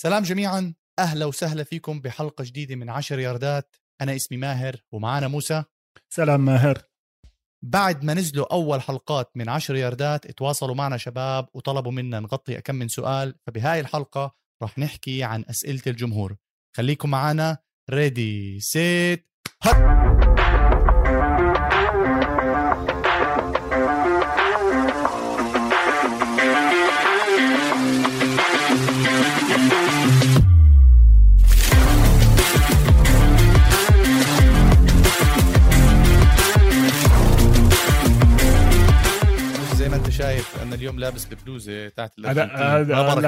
سلام جميعا. أهلا وسهلا فيكم بحلقة جديدة من عشر ياردات. أنا اسمي ماهر ومعانا موسى. سلام ماهر. بعد ما نزلوا أول حلقات من عشر ياردات تواصلوا معنا شباب وطلبوا منا نغطي كم من سؤال. فبهاي الحلقة راح نحكي عن أسئلة الجمهور. خليكم معنا. Ready set hut أنا اليوم لابس ببلوزة تاعت. ما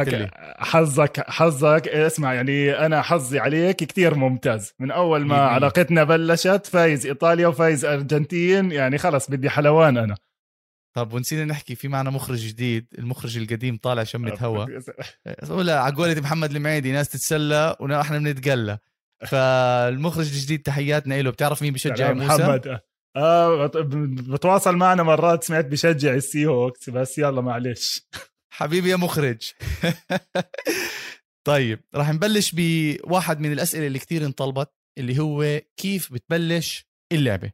لي. حظك حظك. اسمع يعني أنا حظي عليك كتير ممتاز. من أول ما. علاقتنا بلشت فايز إيطاليا وفايز أرجنتين يعني خلص بدي حلوان أنا. طب ونسينا نحكي في معنا مخرج جديد المخرج القديم طالع شمة هوا. ولا على قولة محمد المعيدي ناس تتسلى ونحن بنتقلى. فالمخرج الجديد تحياتنا له بتعرف مين بشجع موسى؟ محمد. بت- بتواصل معنا مرات سمعت بشجع السي هوكس بس يلا معلش حبيبي يا مخرج. طيب راح نبلش بواحد من الأسئلة اللي كتير انطلبت اللي هو كيف بتبلش اللعبة؟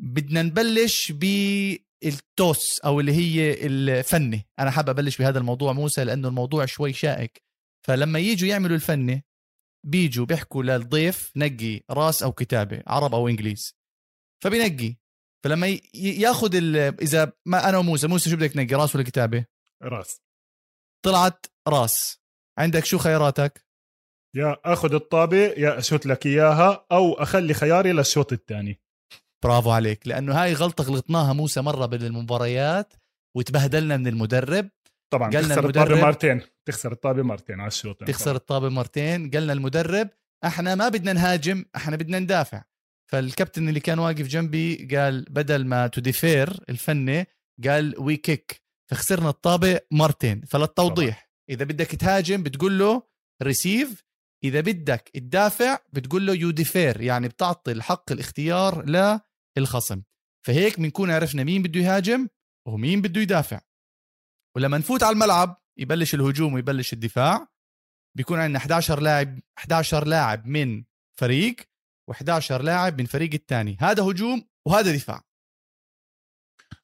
بدنا نبلش بال toss أو اللي هي الفنة أنا حابب أبلش بهذا الموضوع موسى لأنه الموضوع شوي شائك. فلما يجوا يعملوا الفنة بيجوا بيحكوا للضيف نقي راس أو كتابة عرب أو إنجليز. فبينقي. فلما ياخذ ال- إذا ما أنا وموسى موسى شو بدك تنقي رأس ولا كتابة؟ راس. طلعت راس. عندك شو خياراتك؟ يا أخذ الطابة يا أشوت لك إياها أو أخلي خياري للشوط الثاني. برافو عليك. لأنه هاي غلطة غلطناها موسى مرة بالمباريات وتبهدلنا من المدرب. طبعا قالنا تخسر الطابة المدرب- مرتين. تخسر الطابة مرتين على الشوط. تخسر الطابة مرتين. قالنا المدرب إحنا ما بدنا نهاجم إحنا بدنا ندافع. فالكابتن اللي كان واقف جنبي قال بدل ما ت defer الفنة قال we kick فخسرنا الطابة مرتين. فللتوضيح إذا بدك تهاجم بتقول له receive إذا بدك تدافع بتقول له you defer يعني بتعطي الحق الاختيار للخصم. فهيك بنكون عرفنا مين بده يهاجم ومين بده يدافع. ولما نفوت على الملعب يبلش الهجوم ويبلش الدفاع بيكون عندنا 11 لاعب 11 لاعب من فريق و11 لاعب من فريق الثاني. هذا هجوم وهذا دفاع.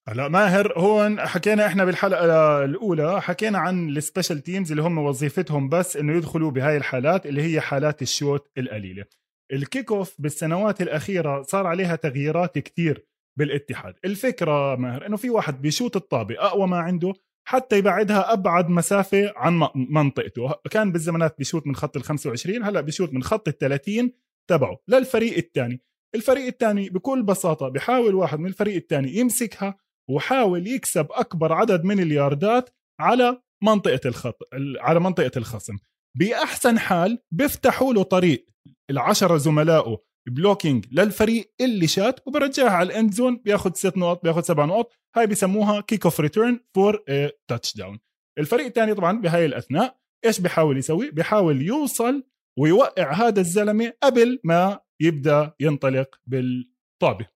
هلا ماهر هون حكينا إحنا بالحلقة الأولى حكينا عن ال special teams اللي هم وظيفتهم بس إنه يدخلوا بهاي الحالات اللي هي حالات الشوت القليلة. ال kick off بالسنوات الأخيرة صار عليها تغييرات كتير بالاتحاد. الفكرة ماهر إنه في واحد بيشوت الطابة أقوى ما عنده حتى يبعدها أبعد مسافة عن منطقته. كان بالزمانات بيشوت من خط ال 25 هلا بيشوت من خط ال 30 تبعه للفريق الثاني الفريق الثاني بكل بساطة بيحاول واحد من الفريق الثاني يمسكها وحاول يكسب أكبر عدد من الياردات على منطقة الخط على منطقة الخصم. بأحسن حال بيفتحوا له طريق العشرة زملائه blocking للفريق اللي شات وبرجعها على ال end zone بياخذ ست نقط بياخذ سبع نقط. هاي بيسموها kick off return for touchdown الفريق الثاني طبعا بهاي الأثناء إيش بيحاول يسوي؟ بيحاول يوصل ويوقع هذا الزلمة قبل ما يبدأ ينطلق بالطابة.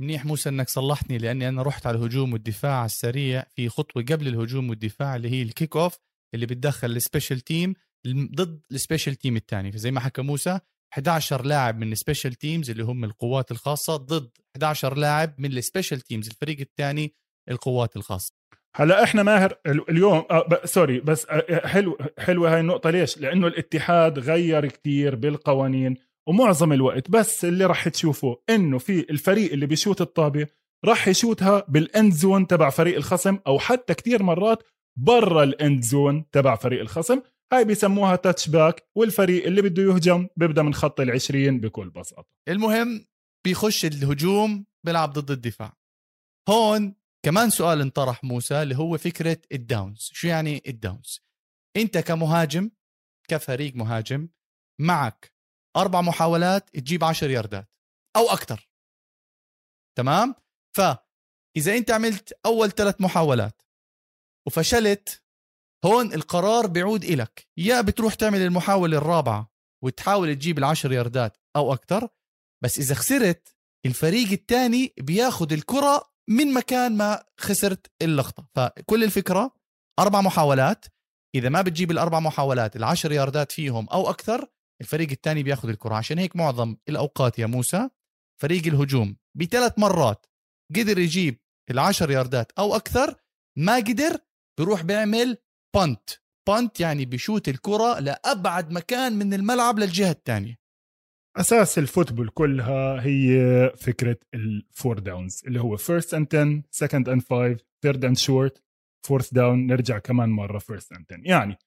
منيح موسى إنك صلحتني لأني أنا رحت على الهجوم والدفاع السريع في خطوة قبل الهجوم والدفاع اللي هي ال kick off اللي بتدخل ال special team ضد ال special team الثاني. فزي ما حكى موسى 11 لاعب من ال special teams اللي هم القوات الخاصة ضد 11 لاعب من ال special teams الفريق الثاني القوات الخاصة. هلا إحنا ماهر ال- اليوم آه sorry بس آه، حلو حلوة هاي النقطة. ليش؟ لأنه الاتحاد غير كتير بالقوانين ومعظم الوقت بس اللي راح تشوفه إنه في الفريق اللي بيشوت الطابة راح يشوتها بال end zone تبع فريق الخصم أو حتى كتير مرات برا ال end zone تبع فريق الخصم. هاي بيسموها touchback والفريق اللي بده يهجم بيبدأ من خط العشرين بكل بساطة. المهم بيخش الهجوم بيلعب ضد الدفاع. هون كمان سؤال انطرح موسى اللي هو فكرة ال downs شو يعني ال downs انت كمهاجم كفريق مهاجم معك أربع محاولات تجيب عشر ياردات أو أكثر تمام؟ فاذا أنت عملت أول ثلاث محاولات وفشلت هون القرار بيعود إلك. يا بتروح تعمل المحاولة الرابعة وتحاول تجيب العشر ياردات أو أكثر بس إذا خسرت الفريق الثاني بياخد الكرة من مكان ما خسرت اللقطة. فكل الفكرة أربع محاولات. إذا ما بتجيب الأربع محاولات العشر ياردات فيهم أو أكثر الفريق الثاني بياخذ الكرة. عشان هيك معظم الأوقات يا موسى فريق الهجوم بثلاث مرات قدر يجيب العشر ياردات أو أكثر ما قدر بيروح بيعمل punt punt يعني بشوت الكرة لأبعد مكان من الملعب للجهة الثانية. أساس ال football كلها هي فكرة ال four downs اللي هو first and 10 second and 5 third and short fourth down نرجع كمان مرة first and 10 يعني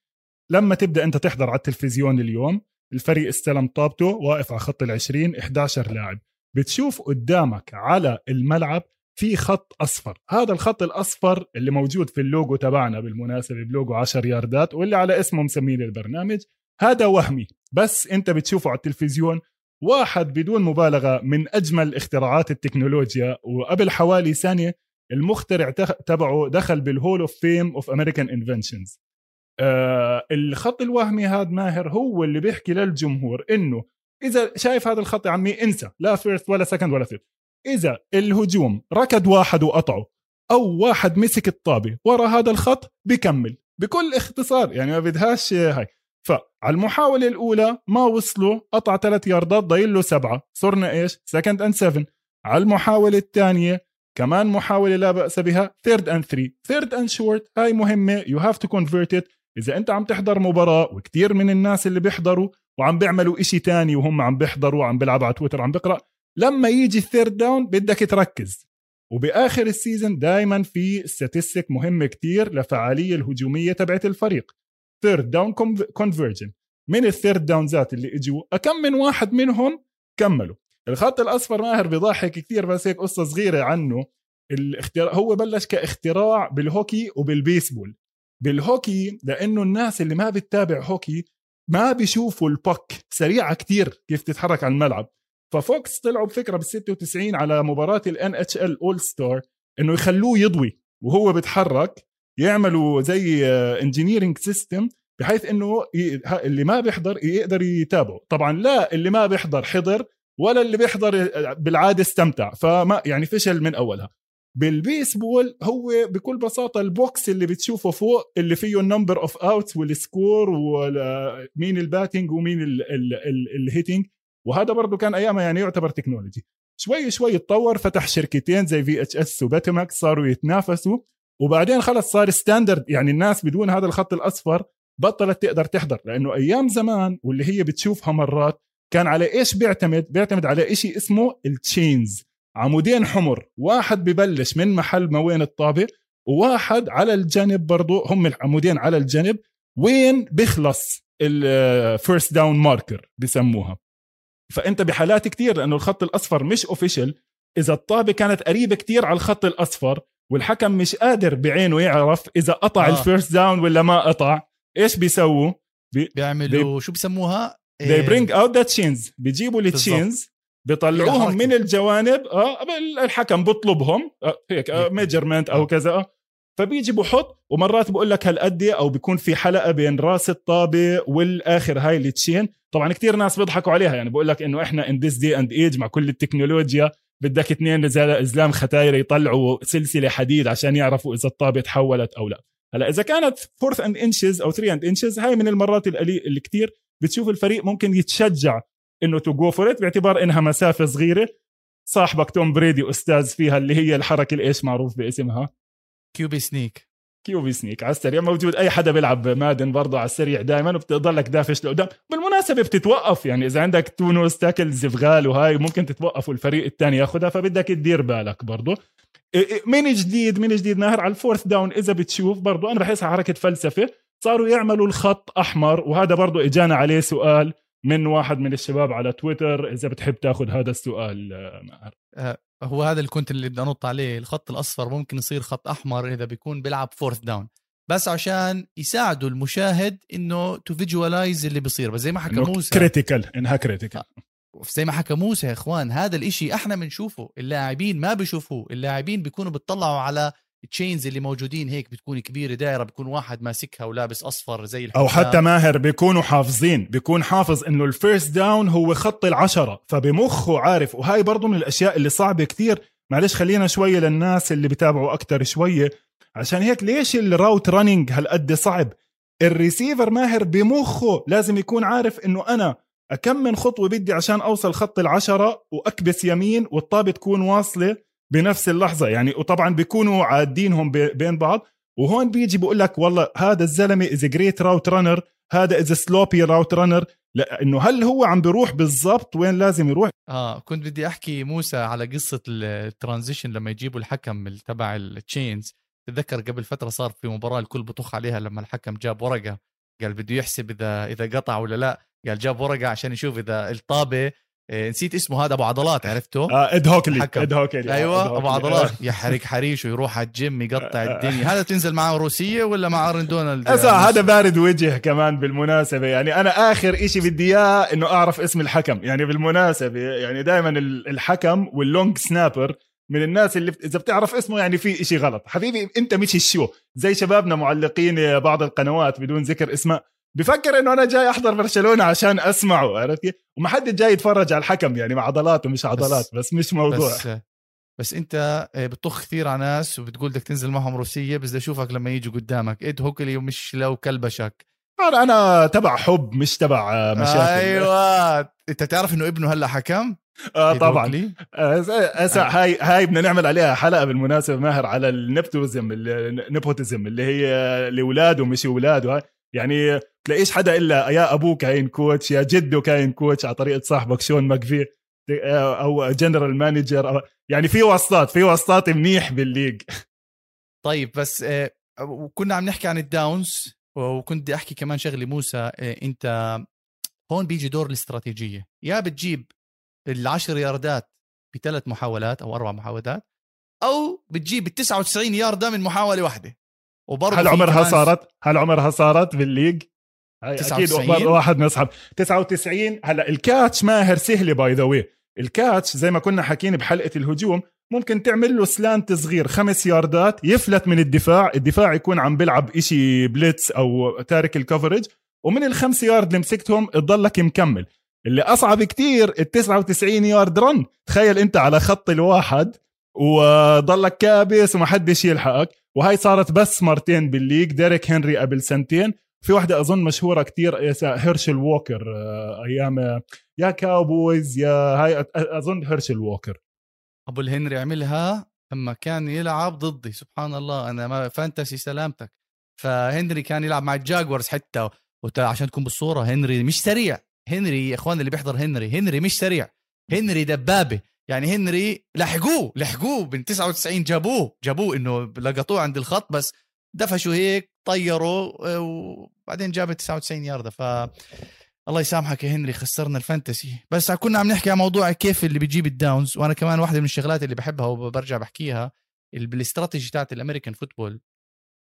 لما تبدأ أنت تحضر على التلفزيون اليوم الفريق استلم طابته واقف على خط ال 20 11 لاعب. بتشوف قدامك على الملعب في خط أصفر. هذا الخط الأصفر اللي موجود في اللوجو تبعنا بالمناسبة بلوجو 10 ياردات واللي على اسمه مسمين البرنامج هذا وهمي. بس أنت بتشوفه على التلفزيون واحد بدون مبالغة من أجمل اختراعات التكنولوجيا وقبل حوالي سنة المخترع تبعه دخل بال Hall of Fame of American Inventions الخط الوهمي هذا ماهر هو اللي بيحكي للجمهور إنه إذا شايف هذا الخط يا عمي انسى لا first ولا second ولا third إذا الهجوم ركض واحد وقطعه أو واحد مسك الطابة ورا هذا الخط بكمل بكل اختصار. يعني ما بدهاش هاي. فعلى المحاولة الأولى ما وصلوا قطع ثلاث ياردات ضايل له سبعة. صرنا إيش؟ second and seven على المحاولة الثانية كمان محاولة لا بأس بها third and three third and short هاي مهمة. you have to convert it إذا أنت عم تحضر مباراة وكتير من الناس اللي بيحضروا وعم بيعملوا إشي تاني وهم عم بيحضروا وعم بيلعبوا على تويتر عم بقرأ لما يجي ال third down بدك تركز. وبآخر ال season دائما في statistic مهمة كتير لفعالية الهجومية تبعت الفريق. third down conversion من ال third downزات اللي اجوا كم من واحد منهم كملوا. الخط الأصفر ماهر بيضحك كثير بس هيك قصة صغيرة عنه. الاختراع هو بلش كاختراع بالهوكي وبالبيسبول. بالهوكي لأنه الناس اللي ما بتتابع هوكي ما بيشوفوا ال puck سريعة كتير كيف تتحرك على الملعب. ففوكس طلعوا بفكرة بال 96 على مباراة ال NHL All-Star إنه يخلوه يضوي وهو بيتحرك. يعملوا زي engineering system بحيث إنه اللي ما بيحضر يقدر يتابعه. طبعا لا اللي ما بيحضر حضر ولا اللي بيحضر بالعادة استمتع. فما يعني فشل من أولها. بالبيسبول هو بكل بساطة ال box اللي بتشوفه فوق اللي فيه ال number of outs وال score ومين ال batting ومين ال hitting وهذا برضه كان أيامها يعني يعتبر technology شوي شوي اتطور فتح شركتين زي في اتش اس وباتماكس صاروا يتنافسوا. وبعدين خلص صار standard يعني الناس بدون هذا الخط الأصفر بطلت تقدر تحضر لأنه أيام زمان واللي هي بتشوفها مرات كان على إيش بيعتمد؟ بيعتمد على إشي اسمه ال chains عمودين حمر واحد ببلش من محل ما وين الطابة وواحد على الجنب برضو هم العمودين على الجنب وين بيخلص ال first down marker بسموها. فأنت بحالات كتير لأنه الخط الأصفر مش official إذا الطابة كانت قريبة كتير على الخط الأصفر والحكم مش قادر بعينه يعرف إذا قطع آه. ال first down ولا ما قطع إيش بيسووا؟ بي بيعملوا بي شو بيسموها they bring out the chains. بيجيبوا ال chains بيطلعوهم من الجوانب آه الحكم بيطلبهم آه هيك آه measurement أو كذا آه. فبيجي بحط ومرات بقول لك هالقد أو بيكون في حلقة بين راس الطابة والآخر هاي ال chain طبعا كتير ناس بيضحكوا عليها يعني بقول لك إنه إحنا in this day and age مع كل التكنولوجيا بدك اثنين ازلام ختاير يطلعوا سلسلة حديد عشان يعرفوا إذا الطابة تحولت أو لا. هلا إذا كانت fourth and inches أو 3 and inches هاي من المرات اللي كتير بتشوف الفريق ممكن يتشجع إنه to go for باعتبار إنها مسافة صغيرة. صاحبك توم بريدي أستاذ فيها اللي هي الحركة اللي إيش معروف باسمها؟ QB sneak. QB sneak على السريع. موجود أي حدا بيلعب مادن برضه على السريع دائما وبتضلك دافش لقدام. بالمناسبة بتتوقف يعني إذا عندك two nose tackles فغال وهاي ممكن تتوقف والفريق الثاني ياخذها فبدك تدير بالك برضه من جديد من جديد ماهر على ال fourth down إذا بتشوف برضه أنا بحسها حركة فلسفة صاروا يعملوا الخط أحمر وهذا برضه إجانا عليه سؤال من واحد من الشباب على تويتر إذا بتحب تاخذ هذا السؤال آه، ماهر أه هو هذا اللي كنت اللي بدي أنط عليه الخط الأصفر ممكن يصير خط أحمر إذا بيكون بيلعب fourth down بس عشان يساعدوا المشاهد إنه to visualize اللي بيصير بس زي ما حكى موسى. critical إنها critical زي ما حكى موسى يا إخوان هذا الإشي إحنا بنشوفه اللاعبين ما بيشوفوه اللاعبين بيكونوا بيطلعوا على ال chains اللي موجودين هيك بتكون كبيرة دايرة بيكون واحد ماسكها ولابس أصفر زي الحكام. أو حتى ماهر بيكونوا حافظين بيكون حافظ إنه ال first down هو خط العشرة فبمخه عارف. وهاي برضه من الأشياء اللي صعبة كتير. معلش خلينا شوية للناس اللي بتابعوا أكتر شوية. عشان هيك ليش ال route running هالقد صعب؟ الريسيفر ماهر بمخه لازم يكون عارف إنه أنا كم من خطوة بدي عشان أوصل خط العشرة وأكبس يمين والطابة تكون واصلة. بنفس اللحظة. يعني وطبعا بيكونوا عادينهم بين بعض. وهون بيجي بقول لك والله هذا الزلمة is great route runner هذا is sloppy route runner لأنه هل هو عم بيروح بالضبط وين لازم يروح؟ آه كنت بدي أحكي موسى على قصة ال transition لما يجيبوا الحكم تبع ال chains تذكر قبل فترة صار في مباراة الكل بطخ عليها لما الحكم جاب ورقة. قال بده يحسب إذا إذا قطع ولا لا. قال جاب ورقة عشان يشوف إذا الطابة نسيت اسمه هذا أبو عضلات عرفته؟ آه إد هوكيولي إد هوكيولي أيوه أبو عضلات. يحرق حريش ويروح على الجيم يقطع الدنيا. هذا تنزل معه روسية ولا مع آرون دونالد؟ هذا بارد وجه كمان بالمناسبة. يعني أنا آخر إشي بدي إياه إنه أعرف اسم الحكم. يعني بالمناسبة يعني دائما الحكم وال long snapper من الناس اللي إذا بتعرف اسمه يعني في إشي غلط. حبيبي أنت مش ال show. زي شبابنا معلقين بعض القنوات بدون ذكر اسماء. بفكر إنه أنا جاي أحضر برشلونة عشان أسمعه عرفت كيف؟ وما حد جاي يتفرج على الحكم يعني مع عضلات ومش عضلات بس, بس مش موضوع. بس بس أنت آه، بتطخ كثير على ناس وبتقول بدك تنزل معهم روسية بس بدي أشوفك لما يجوا قدامك. إد هوكلي ومش لو كلبشك. أنا أنا تبع حب مش تبع آه، مشاكل. أيوه. أنت تعرف إنه ابنه هلأ حكم؟ آه طبعا. اسا آه. هاي هاي بدنا نعمل عليها حلقة بالمناسبة ماهر على النبتوزم النبوتيزم اللي هي لاولاده مش اولاده يعني تلاقيش حدا إلا يا ابوه كاين كوتش يا جده كاين كوتش على طريقة صاحبك شون ماكفي أو general manager أو يعني في واسطات في واسطات منيح بال league. طيب بس آه، كنا عم نحكي عن ال downs وكنت بدي أحكي كمان شغلة موسى آه، أنت هون بيجي دور الاستراتيجية. يا بتجيب العشر ياردات بثلاث محاولات أو أربع محاولات أو بتجيب ال 99 ياردة من محاولة واحدة. وبرضه هل عمرها صارت؟ هل عمرها صارت بال league؟ أكيد واحد من أصحاب. 99 هلأ ال catch ماهر سهلة by the way ال catch زي ما كنا حكينا بحلقة الهجوم ممكن تعمل له slant صغير خمس ياردات يفلت من الدفاع الدفاع يكون عم بيلعب إشي blitz أو تارك ال coverage ومن الخمس يارد اللي مسكتهم تضلك مكمل. اللي أصعب كتير ال 99 yard run تخيل أنت على خط الواحد وضلك كابس وما حدش يلحقك. وهي صارت بس مرتين بال league ديريك هنري قبل سنتين. في واحدة أظن مشهورة كتير هيرشل ووكر آه، أيام يا Cowboys يا هاي أظن هيرشل ووكر. أبو الهنري عملها لما كان يلعب ضدي سبحان الله أنا ما fantasy سلامتك. فهنري كان يلعب مع ال Jaguars حتى عشان تكون بالصورة هنري مش سريع. هنري يا اخوان اللي بيحضر هنري هنري مش سريع. هنري دبابة. يعني هنري لحقوه لحقوه من 99 جابوه جابوه إنه لقطوه عند الخط بس دفشوا هيك طيروا آه، وبعدين جاب 99 ياردة. ف الله يسامحك يا هنري خسرنا ال fantasy. بس كنا عم نحكي عن موضوع كيف اللي بيجيب ال downs وأنا كمان واحدة من الشغلات اللي بحبها وبرجع بحكيها بالاستراتيجي تاعت ال American football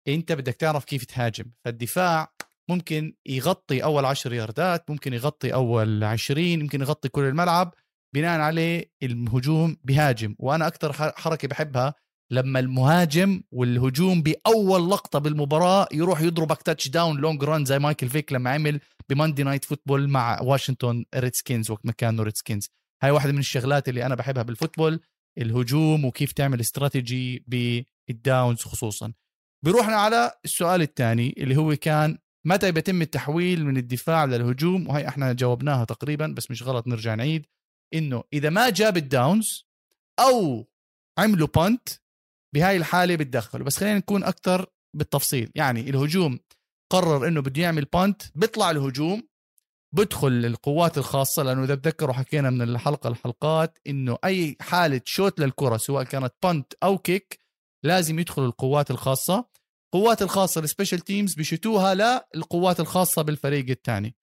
أنت بدك تعرف كيف تهاجم. فالدفاع ممكن يغطي أول 10 ياردات ممكن يغطي أول 20 ممكن يغطي كل الملعب. بناء عليه الهجوم بهاجم. وأنا أكثر حركة بحبها لما المهاجم والهجوم بأول لقطة بالمباراة يروح يضربك touchdown long run زي مايكل فيك لما عمل ب Monday Night Football مع واشنطن Redskins وقت ما كانوا Redskins. هاي واحدة من الشغلات اللي أنا بحبها بال football الهجوم وكيف تعمل strategy بال downs خصوصا. بيروحنا على السؤال الثاني اللي هو كان متى بيتم التحويل من الدفاع للهجوم؟ وهي إحنا جاوبناها تقريبا بس مش غلط نرجع نعيد. إنه إذا ما جاب ال downs أو عملوا punt بهاي الحالة بتدخلوا بس خلينا نكون أكثر بالتفصيل. يعني الهجوم قرر إنه بده يعمل punt بيطلع الهجوم بدخل القوات الخاصة لأنه إذا بتذكروا حكينا من الحلقة الحلقات إنه أي حالة شوت للكرة سواء كانت punt أو kick لازم يدخل القوات الخاصة. القوات الخاصة ال special teams بيشوتوها للقوات الخاصة بالفريق الثاني.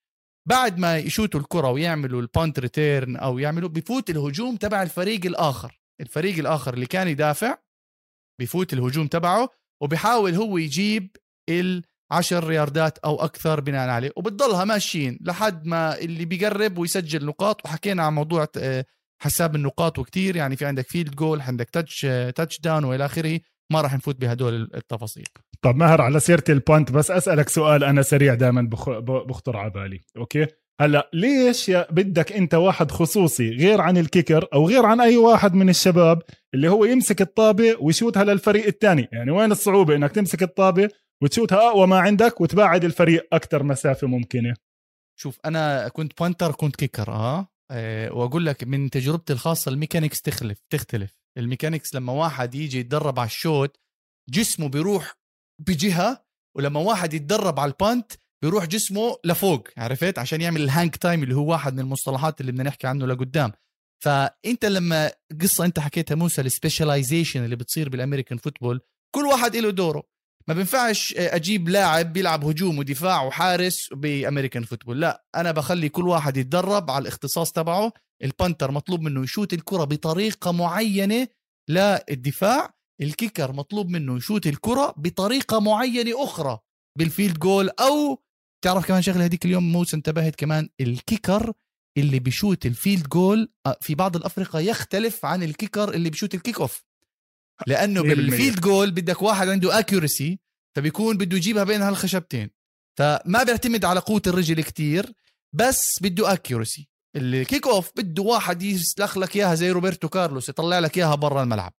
بعد ما يشوتوا الكرة ويعملوا ال punt return أو يعملوا بفوت الهجوم تبع الفريق الآخر. الفريق الآخر اللي كان يدافع بفوت الهجوم تبعه وبيحاول هو يجيب العشر ياردات أو أكثر بناء عليه. وبتضلها ماشيين لحد ما اللي بيقرب ويسجل نقاط. وحكينا عن موضوع آه، حساب النقاط وكتير. يعني في عندك field goal عندك touch touchdown وإلى آخره. ما راح نفوت بهدول التفاصيل. طب ماهر على سيرة ال punt بس أسألك سؤال أنا سريع دائما بخطر على بالي okay؟ هلأ ليش يا بدك أنت واحد خصوصي غير عن ال kicker أو غير عن أي واحد من الشباب اللي هو يمسك الطابة ويشوتها للفريق الثاني يعني وين الصعوبة إنك تمسك الطابة وتشوتها أقوى ما عندك وتبعد الفريق أكثر مسافة ممكنة؟ شوف أنا كنت punter كنت kicker آه, آه وأقول لك من تجربتي الخاصة ال mechanics تختلف تختلف. ال mechanics لما واحد يجي يتدرب على الشوت جسمه بيروح بجهة ولما واحد يتدرب على ال punt بيروح جسمه لفوق عرفت؟ عشان يعمل ال hang time اللي هو واحد من المصطلحات اللي بدنا نحكي عنه لقدام. فأنت لما قصة أنت حكيتها موسى ال specialization اللي بتصير بال American football كل واحد له دوره. ما بينفعش أجيب لاعب بيلعب هجوم ودفاع وحارس ب American football لا. أنا بخلي كل واحد يتدرب على الاختصاص تبعه. ال punter مطلوب منه يشوت الكرة بطريقة معينة للدفاع. ال kicker مطلوب منه يشوت الكرة بطريقة معينة أخرى بال field goal أو تعرف كمان شغلة هذيك اليوم موسى انتبهت كمان ال kicker اللي بيشوت ال field goal آه، في بعض الافرقه يختلف عن ال kicker اللي بيشوت ال kickoff لأنه بال field goal بدك واحد عنده accuracy فبيكون بده يجيبها بين هالخشبتين. فما بيعتمد على قوة الرجل كتير بس بده accuracy ال kickoff بده واحد يسلخ لك إياها زي روبرتو كارلوس يطلع لك إياها برا الملعب.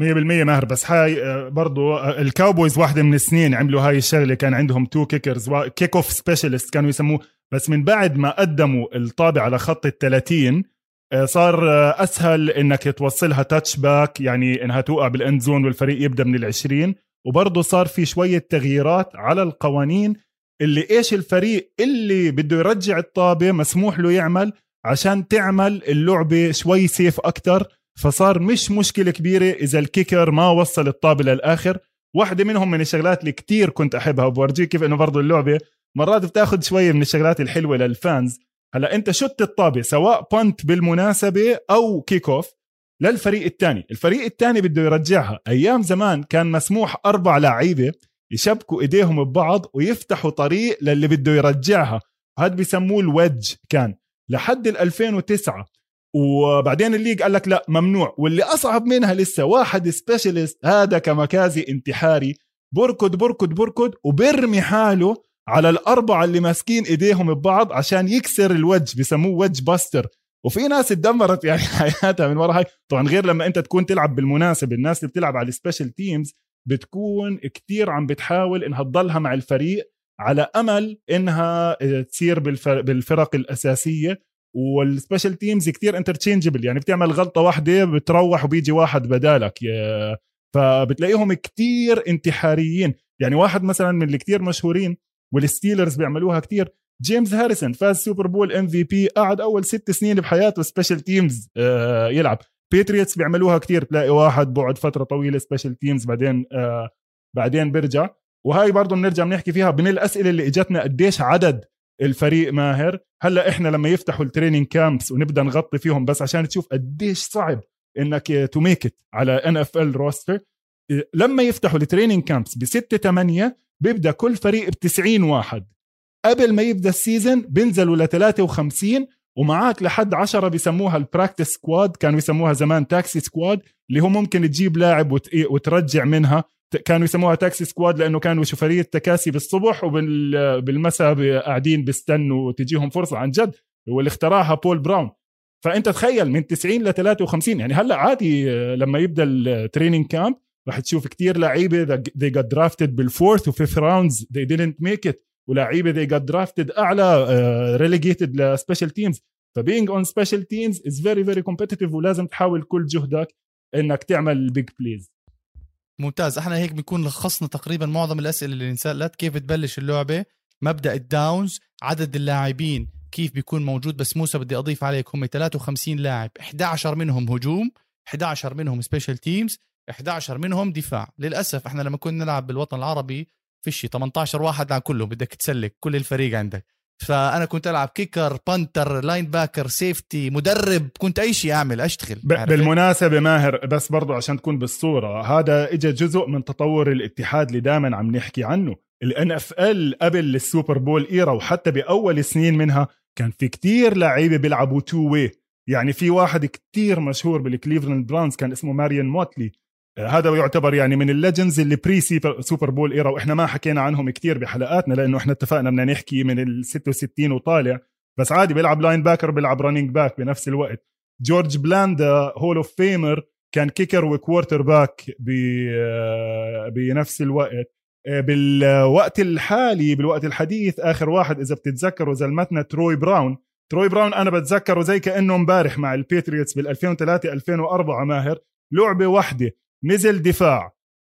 100% ماهر. بس هاي آه، برضو آه، ال Cowboys واحدة من السنين عملوا هاي الشغلة. كان عندهم two kickers kickoff specialist كانوا يسموه. بس من بعد ما قدموا الطابة على خط ال 30 آه، صار أسهل إنك توصلها touchback يعني إنها توقع بال end zone والفريق يبدأ من ال20 وبرضه صار في شوية تغييرات على القوانين اللي إيش الفريق اللي بده يرجع الطابة مسموح له يعمل عشان تعمل اللعبة شوي safe أكثر فصار مش مشكلة كبيرة إذا ال kicker ما وصل الطابة للآخر. واحدة منهم من الشغلات اللي كتير كنت أحبها وبورجيك كيف إنه برضه اللعبة. مرات بتاخذ شوية من الشغلات الحلوة لل fans. هلأ أنت شت الطابة سواء punt بالمناسبة أو kickoff للفريق الثاني. الفريق الثاني بده يرجعها. أيام زمان كان مسموح أربع لعيبة يشبكوا إيديهم ببعض ويفتحوا طريق للي بده يرجعها. هذا بيسموه ال wedge كان. لحد ال 2009 وبعدين ال league قال لك لا ممنوع. واللي أصعب منها لسه واحد specialist هذا كاميكازي انتحاري. بركض بركض بركض وبرمي حاله على الأربعة اللي ماسكين إيديهم ببعض عشان يكسر ال wedge بسموه wedge buster. وفي ناس اتدمرت يعني حياتها من ورا هاي. طبعا غير لما أنت تكون تلعب بالمناسبه الناس اللي بتلعب على ال special teams بتكون كتير عم بتحاول إنها تضلها مع الفريق على أمل إنها تصير بالفرق الأساسية. وال special teams كتير interchangeable يعني بتعمل غلطة واحدة بتروح وبيجي واحد بدالك فبتلاقيهم كتير انتحاريين. يعني واحد مثلا من اللي كتير مشهورين وال Steelers بيعملوها كتير جيمس هاريسون فاز Super Bowl MVP قعد أول ست سنين بحياته special teams يلعب. Patriots بيعملوها كتير تلاقي واحد بعد فترة طويلة special teams بعدين آه بعدين بيرجع. وهاي برضه بنرجع بنحكي فيها من الأسئلة اللي إجتنا قديش عدد الفريق ماهر. هلأ إحنا لما يفتحوا ال training camps ونبدأ نغطي فيهم بس عشان تشوف قديش صعب إنك to make على NFL roster لما يفتحوا ال training camps ب 6 8 بيبدأ كل فريق ب 90 واحد. قبل ما يبدأ ال season بينزلوا ل 53 ومعاك لحد 10 بيسموها ال practice squad كانوا يسموها زمان taxi squad اللي هو ممكن تجيب لاعب وترجع منها كانوا يسموها taxi squad لأنه كانوا شوفريه تكاسي بالصبح وبالمساء قاعدين بيستنوا تجيهم فرصة عن جد واللي اخترعها بول براون. فأنت تخيل من 90 ل 53 يعني هلأ عادي لما يبدأ ال training camp راح تشوف كتير لعيبة they got drafted بال fourth و fifth rounds they didn't make it. ولعيبة they got drafted أعلى relegated ل special teams ف being on special teams is very very competitive ولازم تحاول كل جهدك إنك تعمل big plays ممتاز. إحنا هيك بنكون لخصنا تقريبا معظم الأسئلة اللي انسالت كيف تبلش اللعبة؟ مبدأ ال downs عدد اللاعبين كيف بيكون موجود. بس موسى بدي أضيف عليك هم 53 لاعب 11 منهم هجوم 11 منهم special teams 11 منهم دفاع. للأسف إحنا لما كنا نلعب بالوطن العربي فيش 18 واحد على كله بدك تسلك كل الفريق عندك. فأنا كنت ألعب kicker punter linebacker safety مدرب. كنت أي شيء أعمل أشتغل. بالمناسبة ماهر بس برضو عشان تكون بالصورة هذا اجى جزء من تطور الاتحاد اللي دائما عم نحكي عنه. ال NFL قبل ال Super Bowl era وحتى بأول سنين منها كان في كتير لعيبة بيلعبوا two way يعني في واحد كتير مشهور بال Cleveland Browns كان اسمه ماريون موتلي. هذا يعتبر يعني من ال legends اللي pre Super Bowl era وإحنا ما حكينا عنهم كتير بحلقاتنا لأنه إحنا اتفقنا بدنا نحكي من ال 66 وطالع. بس عادي بيلعب linebacker بيلعب running back بنفس الوقت. جورج بلاندا Hall of Famer كان kicker و quarterback بنفس الوقت. آه، بالوقت الحالي بالوقت الحديث آخر واحد إذا بتتذكروا زلمتنا تروي براون. تروي براون أنا بتذكره زي كأنه امبارح مع ال Patriots بال 2003 2004 ماهر. لعبة واحدة نزل دفاع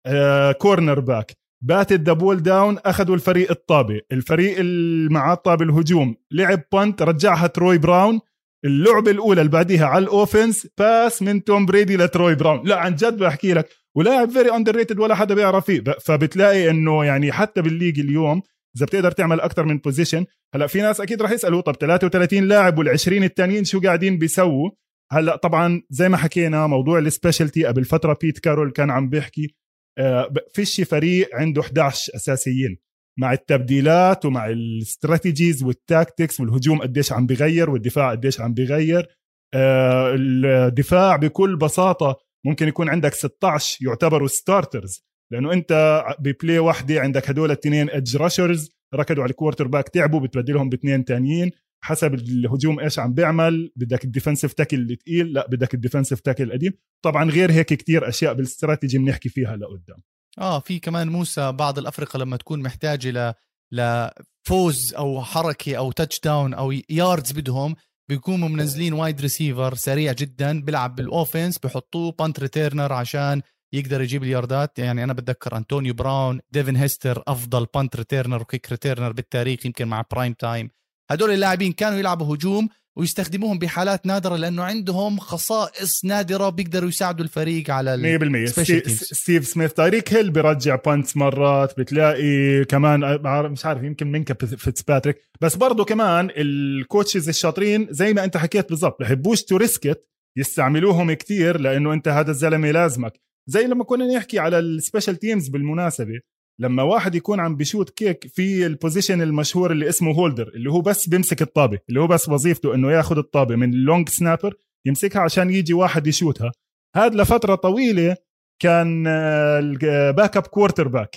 آه cornerback bat the ball down أخذوا الفريق الطابه الفريق اللي معاه الطابه الهجوم. لعب punt رجعها تروي براون. اللعبة الأولى اللي بعديها على ال offense pass من توم بريدي لتروي براون. لا عن جد بحكي لك ولاعب very underrated ولا حدا بيعرف فيه. فبتلاقي إنه يعني حتى بال league اليوم إذا بتقدر تعمل أكثر من position هلأ في ناس أكيد رح يسألوا طب 33 لاعب وال20 الثانيين شو قاعدين بيسووا؟ هلأ طبعا زي ما حكينا موضوع ال specialty قبل فترة بيت كارول كان عم بيحكي آه فيش فريق عنده 11 أساسيين مع التبديلات ومع ال strategies وال tactics والهجوم قديش عم بغير والدفاع قديش عم بغير آه الدفاع بكل بساطة ممكن يكون عندك 16 يعتبروا starters لأنه أنت ب play واحدة عندك هدول الاثنين edge rushers ركضوا على ال quarterback تعبوا بتبدلهم باثنين تانيين. حسب الهجوم إيش عم بيعمل بدك ال defensive tackle الثقيل لا بدك ال defensive tackle القديم. طبعا غير هيك كتير أشياء بالاستراتيجي بنحكي فيها لقدام. آه في كمان موسى بعض الأفرقة لما تكون محتاجة ل لفوز أو حركة أو touchdown أو yards بدهم بيكونوا منزلين wide receiver سريع جدا بيلعب بال offense بحطوه punt returner عشان يقدر يجيب الياردات. يعني أنا بتذكر أنطونيو براون ديفن هيستر أفضل punt returner و kick returner بالتاريخ يمكن مع Prime Time هدول اللاعبين كانوا يلعبوا هجوم ويستخدموهم بحالات نادرة لأنه عندهم خصائص نادرة بيقدروا يساعدوا الفريق على 100% ستيف سميث. تايريك هيل بيرجع punts مرات بتلاقي كمان مش عارف يمكن منكا فيتسباتريك بس برضه كمان ال coaches الشاطرين زي ما انت حكيت بالضبط بحبوش to risk it يستعملوهم كتير لأنه انت هذا الزلمة لازمك. زي لما كنا نحكي على ال special teams بالمناسبة لما واحد يكون عم بشوت kick في ال position المشهور اللي اسمه holder اللي هو بس بيمسك الطابة اللي هو بس وظيفته إنه ياخذ الطابة من ال long snapper يمسكها عشان يجي واحد يشوتها. هذا لفترة طويلة كان ال backup quarterback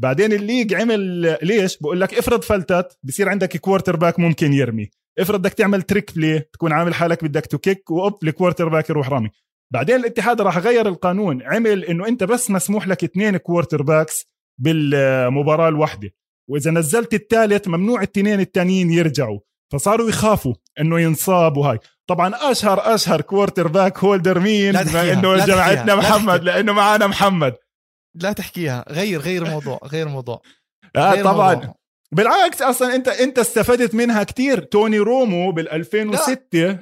بعدين ال league عمل ليش؟ بقول لك افرض فلتت بصير عندك quarterback ممكن يرمي. افرض بدك تعمل trick play تكون عامل حالك بدك to kick وأوب ال quarterback يروح رامي. بعدين الاتحاد راح غير القانون عمل إنه أنت بس مسموح لك اثنين quarterbacks بالمباراة الواحدة. وإذا نزلت الثالث ممنوع التنين الثانيين يرجعوا. فصاروا يخافوا إنه ينصاب وهاي طبعا أشهر أشهر quarterback holder مين؟ إنه جماعتنا محمد لأنه معنا محمد. لا تحكيها. غير غير موضوع غير موضوع. آه غير طبعا. موضوع. بالعكس أصلا أنت أنت استفدت منها كتير. توني رومو بال 2006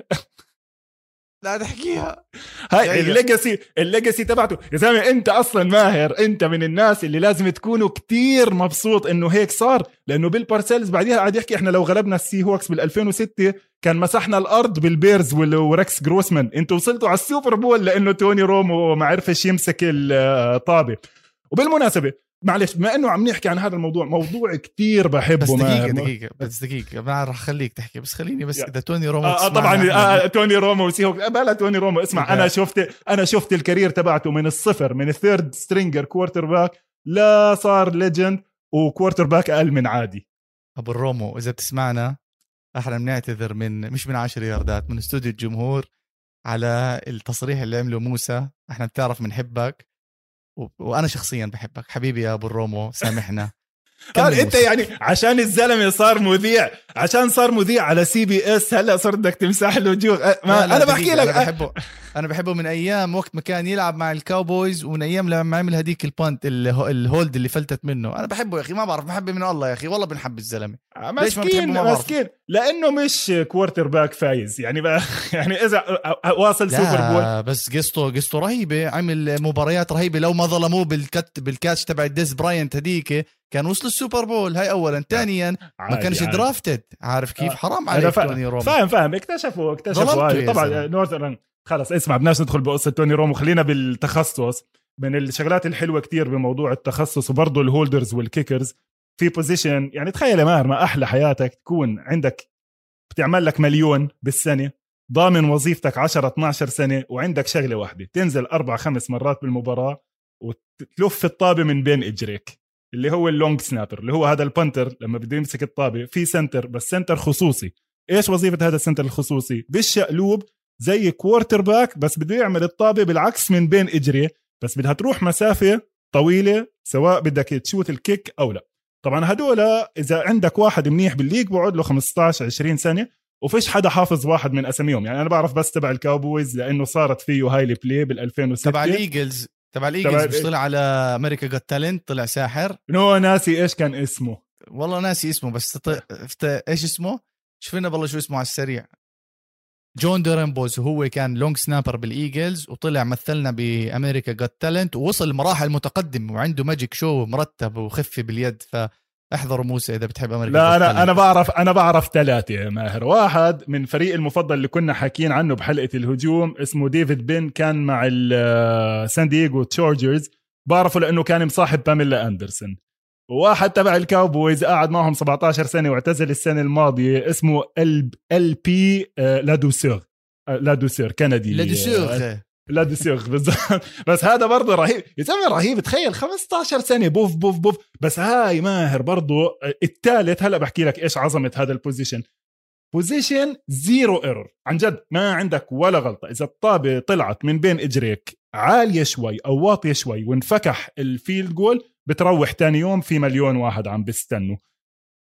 لا تحكيها هاي ال legacy ال legacy تبعته. يا زلمة أنت أصلا ماهر. أنت من الناس اللي لازم تكونوا كتير مبسوط إنه هيك صار. لأنه بيل بارسيلز بعديها قاعد يحكي إحنا لو غلبنا السي هوكس بال 2006 كان مسحنا الأرض بالبيرز وركس جروسمان. أنتوا وصلتوا على السوبر بول لأنه توني رومو ما عرفش يمسك الطابه وبالمناسبة معلش بما إنه عم نحكي عن هذا الموضوع موضوع كتير بحبه بس دقيقة دقيقة بس دقيقة. ما راح اخليك تحكي بس خليني بس إذا توني رومو آه, آه طبعا آه توني رومو وسيهو. بلا توني رومو اسمع أنا شفت أنا شفت ال career تبعته من الصفر من ال third stringer quarterback لا صار legend و quarterback أقل من عادي. أبو الرومو إذا بتسمعنا إحنا بنعتذر من مش من 10 ياردات من استوديو الجمهور على التصريح اللي عمله موسى. إحنا بتعرف بنحبك. وأنا شخصيا بحبك. حبيبي يا أبو الرومو سامحنا. قال انت يعني عشان الزلمة صار مذيع عشان صار مذيع على سي بي إس هلا صرت بدك تمسح له وجوه ما أنا بحكي لك أنا بحبه أنا بحبه من أيام وقت ما كان يلعب مع الكاوبويز ومن أيام لما عمل هديك ال punt ال hold اللي فلتت منه. أنا بحبه يا أخي ما بعرف بحبه من الله يا أخي والله بنحب الزلمة. آه، مسكين مسكين. لأنه مش quarterback فايز. يعني بقى يعني إذا واصل سوبر بول بس قصته قصته رهيبة. عمل مباريات رهيبة. لو ما ظلموه بال cut بال catch تبع ديز براينت هديك كان وصل السوبر بول هاي اولا. ثانيا ما كانش drafted عارف كيف؟ آه. حرام عليك توني رومو. فاهم فاهم. اكتشفوا اكتشفوا طبعا Northern خلص اسمع بدناش ندخل بقصة توني رومو. خلينا بالتخصص من الشغلات الحلوة كتير بموضوع التخصص وبرضه ال holders وال kickers. في position يعني تخيل يا ماهر ما أحلى حياتك تكون عندك بتعمل لك مليون بالسنة ضامن وظيفتك 10 12 سنة وعندك شغلة واحدة. تنزل أربع خمس مرات بالمباراة وتلف الطابة من بين إجريك. اللي هو ال long snapper اللي هو هذا ال punter لما بده يمسك الطابة في center بس center خصوصي. إيش وظيفة هذا ال center الخصوصي؟ بالشقلوب زي quarterback بس بده يعمل الطابة بالعكس من بين اجريه بس بدها تروح مسافة طويلة سواء بدك تشوت ال kick أو لا. طبعا هدول إذا عندك واحد منيح بال league بقعد له 15 20 سنة وفيش حدا حافظ واحد من أساميهم. يعني أنا بعرف بس تبع الكاوبويز لأنه صارت فيه highlight play بال 2006 تبع الايجلز تبع الإيجلز مش طلع على أمريكا جوت تالنت طلع ساحر. هو ناسي إيش كان اسمه. والله ناسي اسمه بس تط... إيش اسمه؟ شوفنا بالله شو اسمه على السريع. جون دورنبوز وهو كان long snapper بالإيجلز وطلع مثلنا بأمريكا جوت تالنت ووصل لمراحل متقدمة وعنده magic show مرتب وخفي باليد فاحضروا موسى إذا بتحب أمريكا لا أنا أنا بعرف أنا بعرف ثلاثة يا ماهر. واحد من فريق المفضل اللي كنا حاكيين عنه بحلقة الهجوم اسمه ديفيد بين كان مع السان دييغو تشارجرز. بعرفه لأنه كان مصاحب باميلا أندرسون. وواحد تبع الكاوبويز قاعد معهم 17 سنة واعتزل السنة الماضية اسمه ال ال بي لادوسير لادوسير كندي لادوسير لادوسير بالضبط بس هذا برضه رهيب. يا زلمه رهيب. تخيل 15 سنه بوف بوف بوف. بس هاي ماهر برضه الثالث هلا بحكي لك إيش عظمة هذا ال position position zero error عن جد ما عندك ولا غلطة. إذا الطابة طلعت من بين إجريك عالية شوي أو واطية شوي وانفكح ال field goal بتروح تاني يوم في مليون واحد عم بيستنوا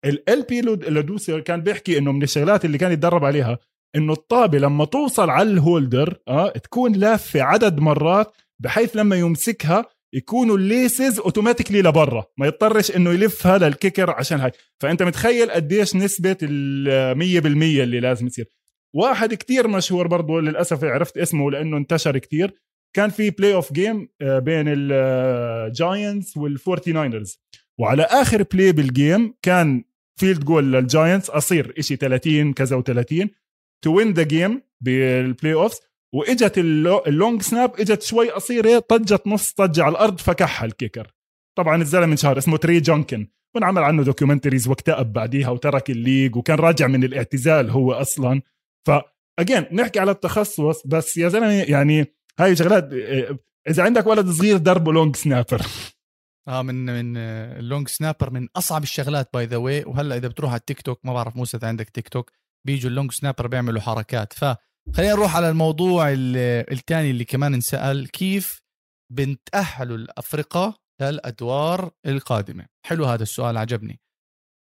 ال بي لادوسير كان بيحكي إنه من الشغلات اللي كان يتدرب عليها إنه الطابة لما توصل على ال holder آه تكون لافة عدد مرات بحيث لما يمسكها يكونوا ال laces automatically لبرا ما يضطرش إنه يلفها لل kicker عشان هاي. فأنت متخيل قديش نسبة ال 100% اللي لازم يصير. واحد كتير مشهور برضه للأسف عرفت اسمه لأنه انتشر كتير. كان في playoff game بين الجاينتس والفورتي ناينرز وعلى آخر play بال game كان field goal للجاينتس قصير شيء 30 كذا و30 to win the game بال playoffs وإجت ال long snap إجت شوي قصيرة طجت نص طجه على الأرض فكحها ال kicker طبعا الزلمة انشهر اسمه تري جونكن. ونعمل عنه documentaries واكتئب بعديها وترك ال league وكان راجع من الاعتزال هو أصلا. ف اجين نحكي على التخصص بس يا زلمة يعني هاي شغلات إذا عندك ولد صغير دربه long snapper. آه من من ال long snapper من أصعب الشغلات by the way هلأ إذا بتروح على التيك توك ما بعرف موسى إذا عندك تيك توك. بيجوا ال long snapper بيعملوا حركات. فخلينا نروح على الموضوع الثاني اللي كمان انسأل كيف بنتاهلوا الأفرقة للأدوار القادمة؟ حلو هذا السؤال عجبني.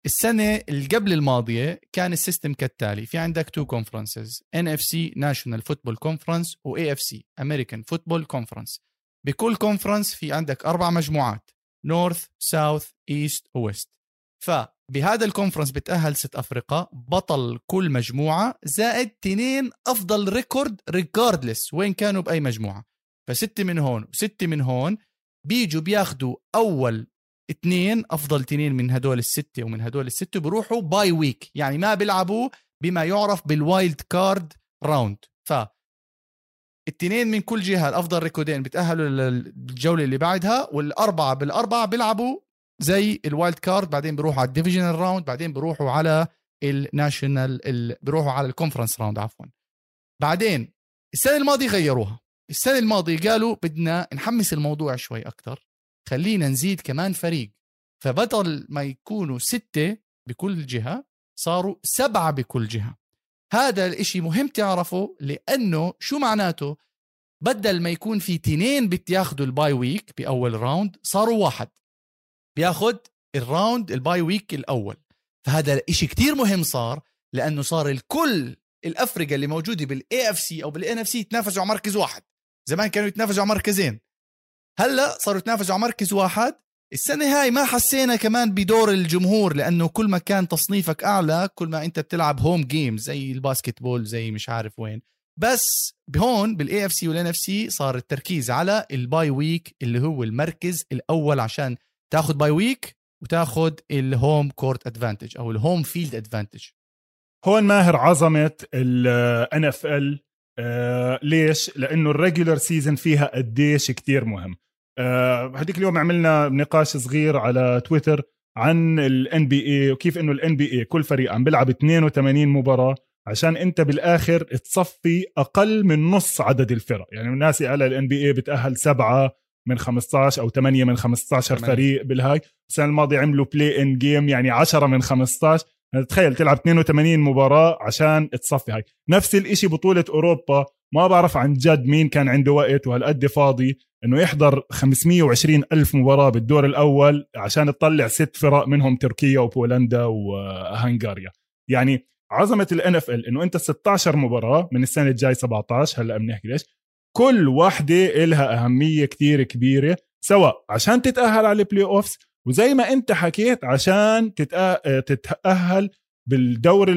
السنة اللي قبل الماضية كان ال system كالتالي في عندك two conferences NFC National Football Conference و AFC American Football Conference بكل conference في عندك أربع مجموعات north south east و west فبهذا ال conference بتأهل ست أفرقة بطل كل مجموعة زائد تنين أفضل record regardless وين كانوا بأي مجموعة. فستة من هون وستة من هون بيجوا بياخدوا أول اثنين أفضل اثنين من هدول الستة ومن هدول الستة بيروحوا bye week يعني ما بيلعبوا بما يعرف بال wild card round ف الاثنين من كل جهة الأفضل record ين بتأهلوا للجولة اللي بعدها والأربعة بالأربعة بيلعبوا زي ال wild card بعدين بيروحوا على ال divisional round بعدين بيروحوا على ال national ال... بيروحوا على ال conference round عفوا. بعدين السنة الماضية غيروها. السنة الماضية قالوا بدنا نحمس الموضوع شوي أكثر خلينا نزيد كمان فريق. فبدل ما يكونوا ستة بكل جهة صاروا سبعة بكل جهة. هذا الإشي مهم تعرفه لأنه شو معناته؟ بدل ما يكون في تنين بتاخذوا ال bye week بأول round صاروا واحد. بياخد ال round ال bye week الأول. فهذا الاشي كتير مهم صار لأنه صار الكل الأفرقة اللي موجودة بال AFC أو بال NFC يتنافسوا على مركز واحد. زمان كانوا يتنافسوا على مركزين. هلأ صاروا يتنافسوا على مركز واحد. السنة هاي ما حسينا كمان بدور الجمهور لأنه كل ما كان تصنيفك أعلى كل ما أنت بتلعب home game زي ال basketball زي مش عارف وين. بس بهون بال AFC وال NFC صار التركيز على ال bye week اللي هو المركز الأول عشان تاخذ bye week وتاخذ ال home court advantage أو ال home field advantage هون ماهر عظمة ال NFL ليش؟ لأنه ال regular season فيها قديش كتير مهم. آه، هذيك اليوم عملنا نقاش صغير على تويتر عن ال NBA وكيف إنه ال NBA كل فريق عم بيلعب 82 مباراة عشان أنت بالآخر تصفي أقل من نص عدد الفرق. يعني الناس على ال NBA بتأهل سبعة من 15 أو 8 من 15 8. فريق بالهاي. السنة الماضيه عملوا play-in game يعني 10 من 15 يعني تخيل تلعب 82 مباراة عشان تصفي هاي. نفس الإشي بطولة أوروبا. ما بعرف عن جد مين كان عنده وقت وهالقد فاضي. إنه يحضر 520 ألف مباراة بالدور الأول عشان تطلع ست فرق منهم تركيا وبولندا وهنغاريا. يعني عظمة ال NFL إنه أنت 16 مباراة من السنة الجاي 17 هلأ بنحكي ليش؟ كل واحدة إلها أهمية كتير كبيرة سواء عشان تتأهل على ال playoffs وزي ما أنت حكيت عشان تتأهل بالدور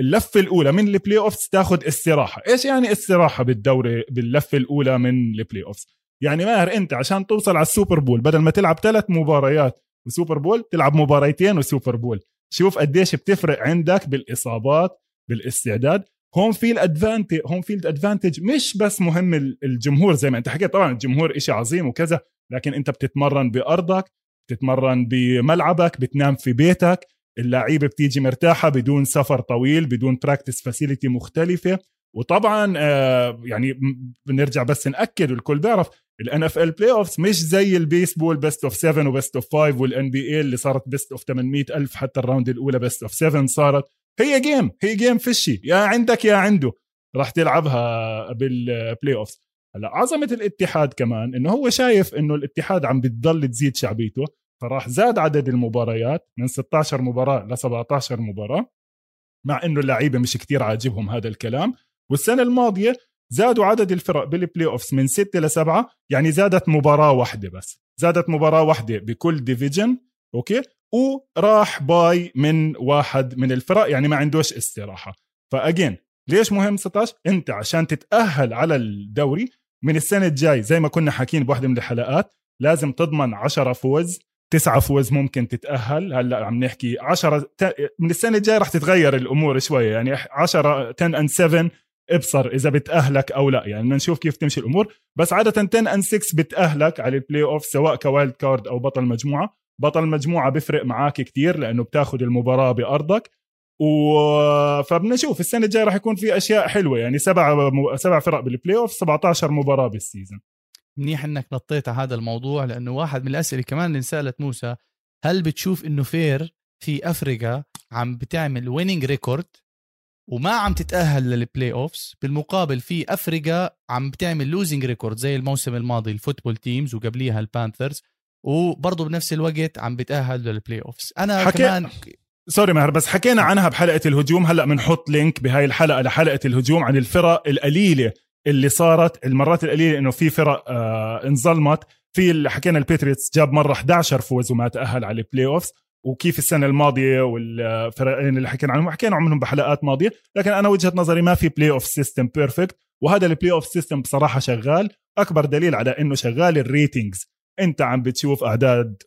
اللفة الأولى من ال playoffs تاخذ استراحة. إيش يعني استراحة بالدورة باللفة الأولى من ال playoffs يعني ماهر أنت عشان توصل على ال Super Bowl بدل ما تلعب ثلاث مباريات و Super Bowl تلعب مباريتين و Super Bowl. شوف قديش بتفرق عندك بالإصابات بالإستعداد. هون في ال advantage هون في ال advantage مش بس مهم الجمهور زي ما انت حكيت. طبعا الجمهور إشي عظيم وكذا لكن أنت بتتمرن بأرضك بتتمرن بملعبك بتنام في بيتك اللعيبة بتيجي مرتاحة بدون سفر طويل بدون practice facility مختلفة. وطبعا آه يعني بنرجع بس نأكد والكل بيعرف ال NFL playoffs مش زي البيسبول best of 7 و best of 5 وال NBA اللي صارت best of 800 ألف حتى ال round الأولى best of 7 صارت. هي game هي game فشي يا عندك يا عنده. راح تلعبها بال playoff هلا عظمة الاتحاد كمان إنه هو شايف إنه الاتحاد عم بتضل تزيد شعبيته فراح زاد عدد المباريات من 16 مباراة ل 17 مباراة مع إنه اللعيبة مش كتير عاجبهم هذا الكلام. والسنة الماضية زادوا عدد الفرق بال playoffs من ستة لسبعة يعني زادت مباراة واحدة بس. زادت مباراة واحدة بكل division okay؟ وراح bye من واحد من الفرق يعني ما عندوش استراحة. فاجين ليش مهم 16 انت عشان تتأهل على الدوري من السنة الجاي زي ما كنا حاكين بواحدة من الحلقات لازم تضمن 10 فوز تسعة فوز ممكن تتأهل. هلأ عم نحكي 10 من السنة الجاي رح تتغير الأمور شوية يعني 10 10 and 7 ابصر إذا بتأهلك أو لأ. يعني بدنا نشوف كيف تمشي الأمور. بس عادة 10 and 6 بتأهلك على ال playoff سواء ك wild card أو بطل مجموعة. بطل مجموعه بيفرق معاك كتير لأنه بتاخذ المباراة بأرضك. و فبنشوف السنة الجاية راح يكون في أشياء حلوة يعني سبع سبع فرق بال playoff 17 مباراة بال season منيح إنك نطيت على هذا الموضوع لأنه واحد من الأسئلة كمان اللي انسالت موسى هل بتشوف إنه fair في أفرقة عم بتعمل winning record وما عم تتأهل لل playoffs بالمقابل في أفرقة عم بتعمل losing record زي الموسم الماضي ال Football Teams وقبليها ال Panthers وبرضه بنفس الوقت عم بتأهل لل playoffs أنا حكي... كمان sorry ماهر بس حكينا عنها بحلقة الهجوم. هلأ بنحط link بهاي الحلقة لحلقة الهجوم عن الفرق القليلة اللي صارت المرات القليلة إنه في فرق آه انظلمت. في اللي حكينا ال Patriots جاب مرة 11 فوز وما تأهل على ال playoffs وكيف السنة الماضية والفرقين اللي حكينا عنهم حكينا عنهم بحلقات ماضية. لكن أنا وجهة نظري ما في playoff system perfect وهذا ال playoff system بصراحة شغال. أكبر دليل على إنه شغال ال ratings انت عم بتشوف اعداد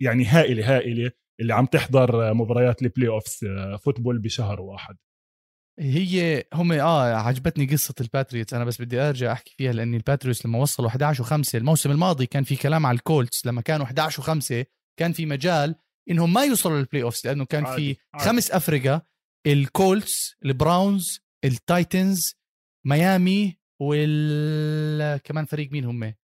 يعني هائلة هائلة اللي عم تحضر مباريات ال playoffs football بشهر واحد. هي هم آه عجبتني قصة ال Patriots أنا بس بدي أرجع أحكي فيها لأن ال Patriots لما وصلوا 11 و5 الموسم الماضي كان في كلام على ال Colts لما كانوا 11 و5 كان في مجال إنهم ما يوصلوا لل playoffs لأنه كان في خمس افرقه ال Colts ال Browns ال Titans ميامي وال كمان فريق مين هم؟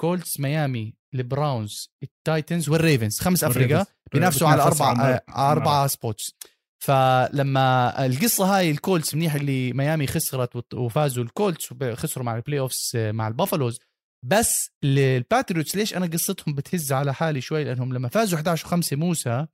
Colts ميامي ال Browns ال Titans وال Ravens. خمس افرقه بينافسوا على أربع أربع spots فلما القصة هاي ال Colts منيح اللي ميامي خسرت وفازوا ال Colts وخسروا مع ال playoffs مع ال Buffalos. بس ال Patriots ليش أنا قصتهم بتهز على حالي شوي؟ لأنهم لما فازوا 11 5 موسى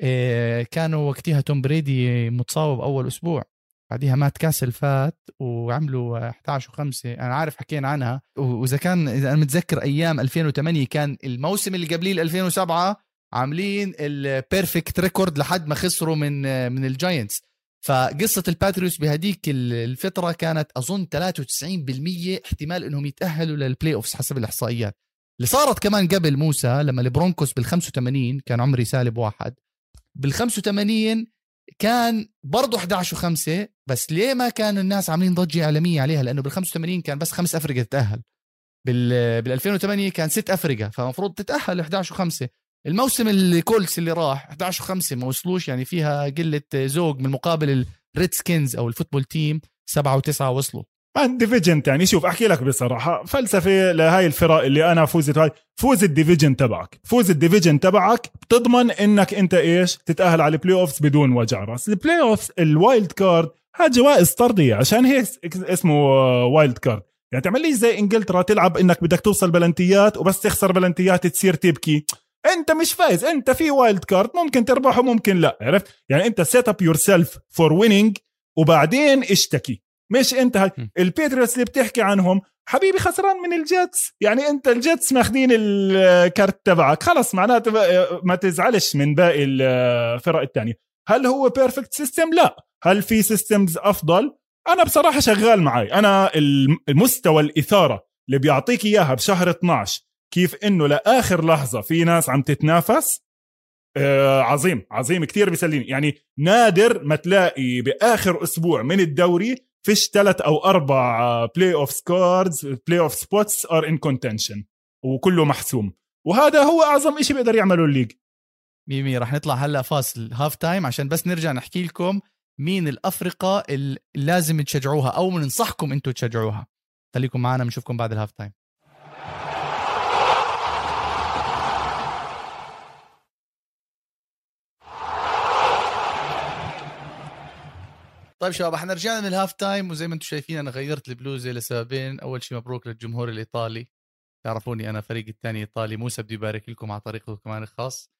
آه، كانوا وقتها توم بريدي متصاوب أول أسبوع. بعديها مات كاسل فات وعملوا 11 و5 أنا عارف حكينا عنها. وإذا كان إذا أنا متذكر أيام 2008 كان الموسم اللي قبليه 2007 عاملين ال perfect record لحد ما خسروا من من ال Giants فقصة ال Patriots بهديك الفترة كانت أظن 93% احتمال أنهم يتأهلوا لل playoffs حسب الإحصائيات. اللي صارت كمان قبل موسى لما ال Broncos بال 85 كان عمري سالب واحد. بال 85 كان برضه 11 و5 بس ليه ما كانوا الناس عاملين ضجة إعلامية عليها؟ لأنه بال 85 كان بس خمس افرقه تتأهل. بال بال 2008 كان ست افرقه فالمفروض تتأهل 11 و5 الموسم اللي Colts اللي راح 11 و5 ما وصلوش يعني فيها قلة ذوق من مقابل ال Redskins أو ال Football Team 7 و9 وصلوا. division يعني شوف أحكي لك بصراحة فلسفة لهاي الفرق اللي أنا فوزت هاي فوز ال division تبعك. فوز ال division تبعك بتضمن إنك أنت إيش؟ تتأهل على ال playoffs بدون وجع رأس. ال playoffs ال wild card هاي جوائز ترضية عشان هيك اسمه wild card يعني تعمل لي زي إنجلترا تلعب إنك بدك توصل بلنتيات وبس تخسر بلنتيات تصير تبكي. أنت مش فايز أنت في wild card ممكن تربح وممكن لا عرفت؟ يعني أنت set up yourself for winning وبعدين اشتكي. مش انت هاي. ال Patriots اللي بتحكي عنهم حبيبي خسران من ال Jets. يعني انت ال Jets ماخذين ال card تبعك. خلص معناته ما تزعلش من باقي الفرق الثانية هل هو perfect system لا. هل في systems أفضل؟ أنا بصراحة شغال معي أنا المستوى الإثارة اللي بيعطيك إياها بشهر 12 كيف إنه لآخر لحظة في ناس عم تتنافس؟ آه عظيم. عظيم. كثير بيسليني. يعني نادر ما تلاقي بآخر أسبوع من الدوري فيش ثلاث أو أربع playoff squads playoff spots are in contention وكله محسوم. وهذا هو أعظم شيء بيقدر يعمله ال league. ميمي رح نطلع هلا فاصل half time عشان بس نرجع نحكي لكم مين الأفرقة اللي لازم تشجعوها أو بننصحكم أنتم تشجعوها. خليكم معنا بنشوفكم بعد ال half time طيب شباب إحنا رجعنا من ال half time وزي ما أنتم شايفين أنا غيرت البلوزة لسببين. أول شيء مبروك للجمهور الإيطالي. تعرفوني أنا فريق الثاني ايطالي موسى بده يبارك لكم على طريقه كمان الخاص.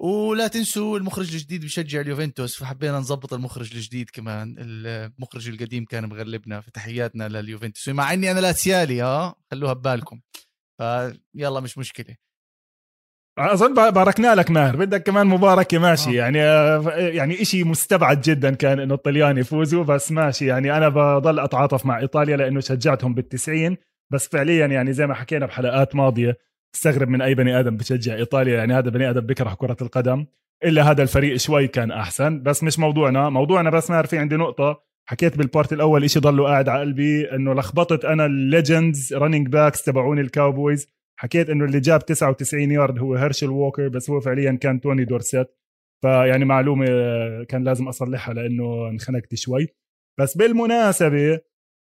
ولا تنسوا المخرج الجديد بشجع اليوفنتوس فحبينا نظبط المخرج الجديد كمان. المخرج القديم كان مغلبنا في تحياتنا لليوفنتوس. مع إني أنا لاتسيالي ها خلوها ببالكم. فيلا مش مشكلة. أظن باركنا لك ماهر. بدك كمان مباركة ماشي. آه. يعني يعني شيء مستبعد جدا كان إنه الطليان يفوزوا بس ماشي. يعني أنا بضل أتعاطف مع إيطاليا لأنه شجعتهم بالتسعين. بس فعليا يعني زي ما حكينا بحلقات ماضية استغرب من أي بني آدم بشجع إيطاليا. يعني هذا بني آدم بكره كرة القدم. إلا هذا الفريق شوي كان أحسن. بس مش موضوعنا. موضوعنا بس ماهر في عندي نقطة. حكيت بال part الأول إشي ضله قاعد على قلبي إنه لخبطت أنا ال legends running backs تبعون ال Cowboys حكيت إنه اللي جاب 99 يارد هو هيرشل ووكر بس هو فعليا كان توني دورسيت. فيعني معلومة كان لازم أصلحها لأنه انخنقت شوي. بس بالمناسبة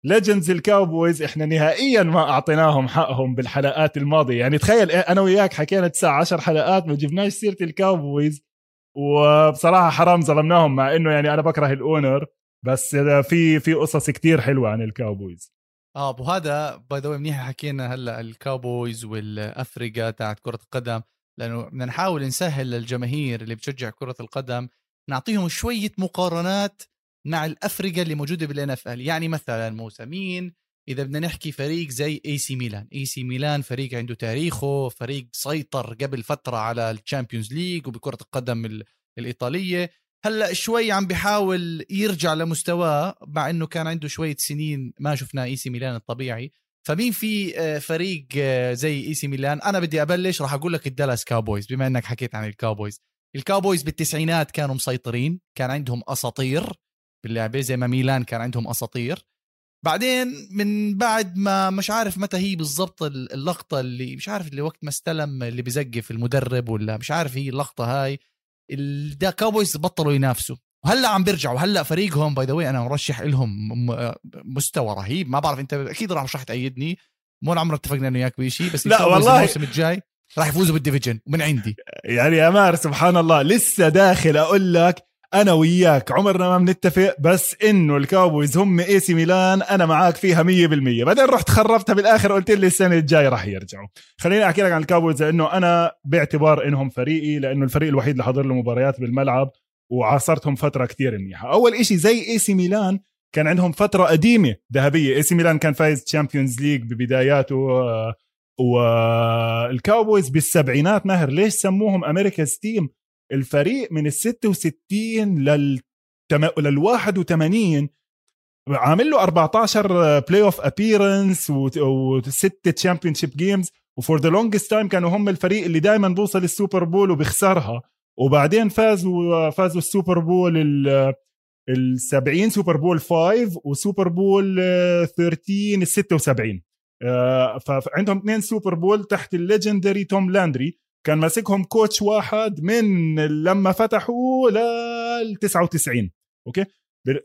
legends ال Cowboys إحنا نهائيا ما أعطيناهم حقهم بالحلقات الماضية. يعني تخيل أنا وياك حكينا تسع عشر حلقات ما جبناش سيرة ال Cowboys وبصراحة حرام ظلمناهم مع إنه يعني أنا بكره ال owner بس في في قصص كتير حلوة عن ال Cowboys آه وهذا by the منيح حكينا هلأ ال Cowboys والأفرقة تاعت كرة القدم لأنه بدنا نحاول نسهل للجماهير اللي بتشجع كرة القدم نعطيهم شوية مقارنات مع الافرقه اللي موجودة بال NFL يعني مثلا موسى مين إذا بدنا نحكي فريق زي AC Milan AC Milan فريق عنده تاريخه فريق سيطر قبل فترة على ال Champions League وبكرة القدم الإيطالية. هلأ شوي عم بيحاول يرجع لمستواه مع إنه كان عنده شوية سنين ما شفنا AC Milan الطبيعي. فمين في آه، فريق آه، زي AC Milan؟ أنا بدي أبلش راح أقول لك ال Dallas Cowboys بما إنك حكيت عن ال Cowboys. ال Cowboys بالتسعينات كانوا مسيطرين كان عندهم أساطير باللعبة زي ما ميلان كان عندهم أساطير. بعدين من بعد ما مش عارف متى هي بالضبط اللقطة اللي مش عارف اللي وقت ما استلم اللي بزقف المدرب ولا مش عارف هي اللقطة هاي. ال Dallas Cowboys بطلوا ينافسوا. وهلا عم بيرجعوا. هلا فريقهم by the أنا مرشح لهم مستوى رهيب. ما بعرف أنت أكيد راح رح تأيدني. مو عمرنا اتفقنا إنه وياك بشيء بس لا والله. الموسم الجاي راح يفوزوا بال division من عندي. يعني يا ماهر سبحان الله. لسه داخل أقول لك أنا وياك. عمرنا ما بنتفق بس إنه ال Cowboys هم AC Milan أنا معاك فيها 100% بعدين رحت خربتها بالآخر قلت لي السنة الجاية راح يرجعوا. خليني أحكي لك عن ال Cowboys لأنه أنا باعتبار إنهم فريقي لأنه الفريق الوحيد اللي حضر له مباريات بالملعب وعاصرتهم فترة كثير منيحة. أول إشي زي AC Milan كان عندهم فترة قديمة ذهبية. AC Milan كان فايز Champions League ببداياته وال Cowboys بالسبعينات ماهر. ليش سموهم America's Team الفريق من ال 66 لل لل 81 عامل له 14 playoff appearance وست championship games و for the longest time كانوا هم الفريق اللي دائما بوصل ال Super Bowl وبيخسرها. وبعدين فازوا فازوا ال Super Bowl ال 70 Super Bowl 5 و Super Bowl 13 ال 76 فعندهم اثنين Super Bowl تحت ال legendary توم لاندري كان ماسكهم coach واحد من لما فتحوا لل 99 okay؟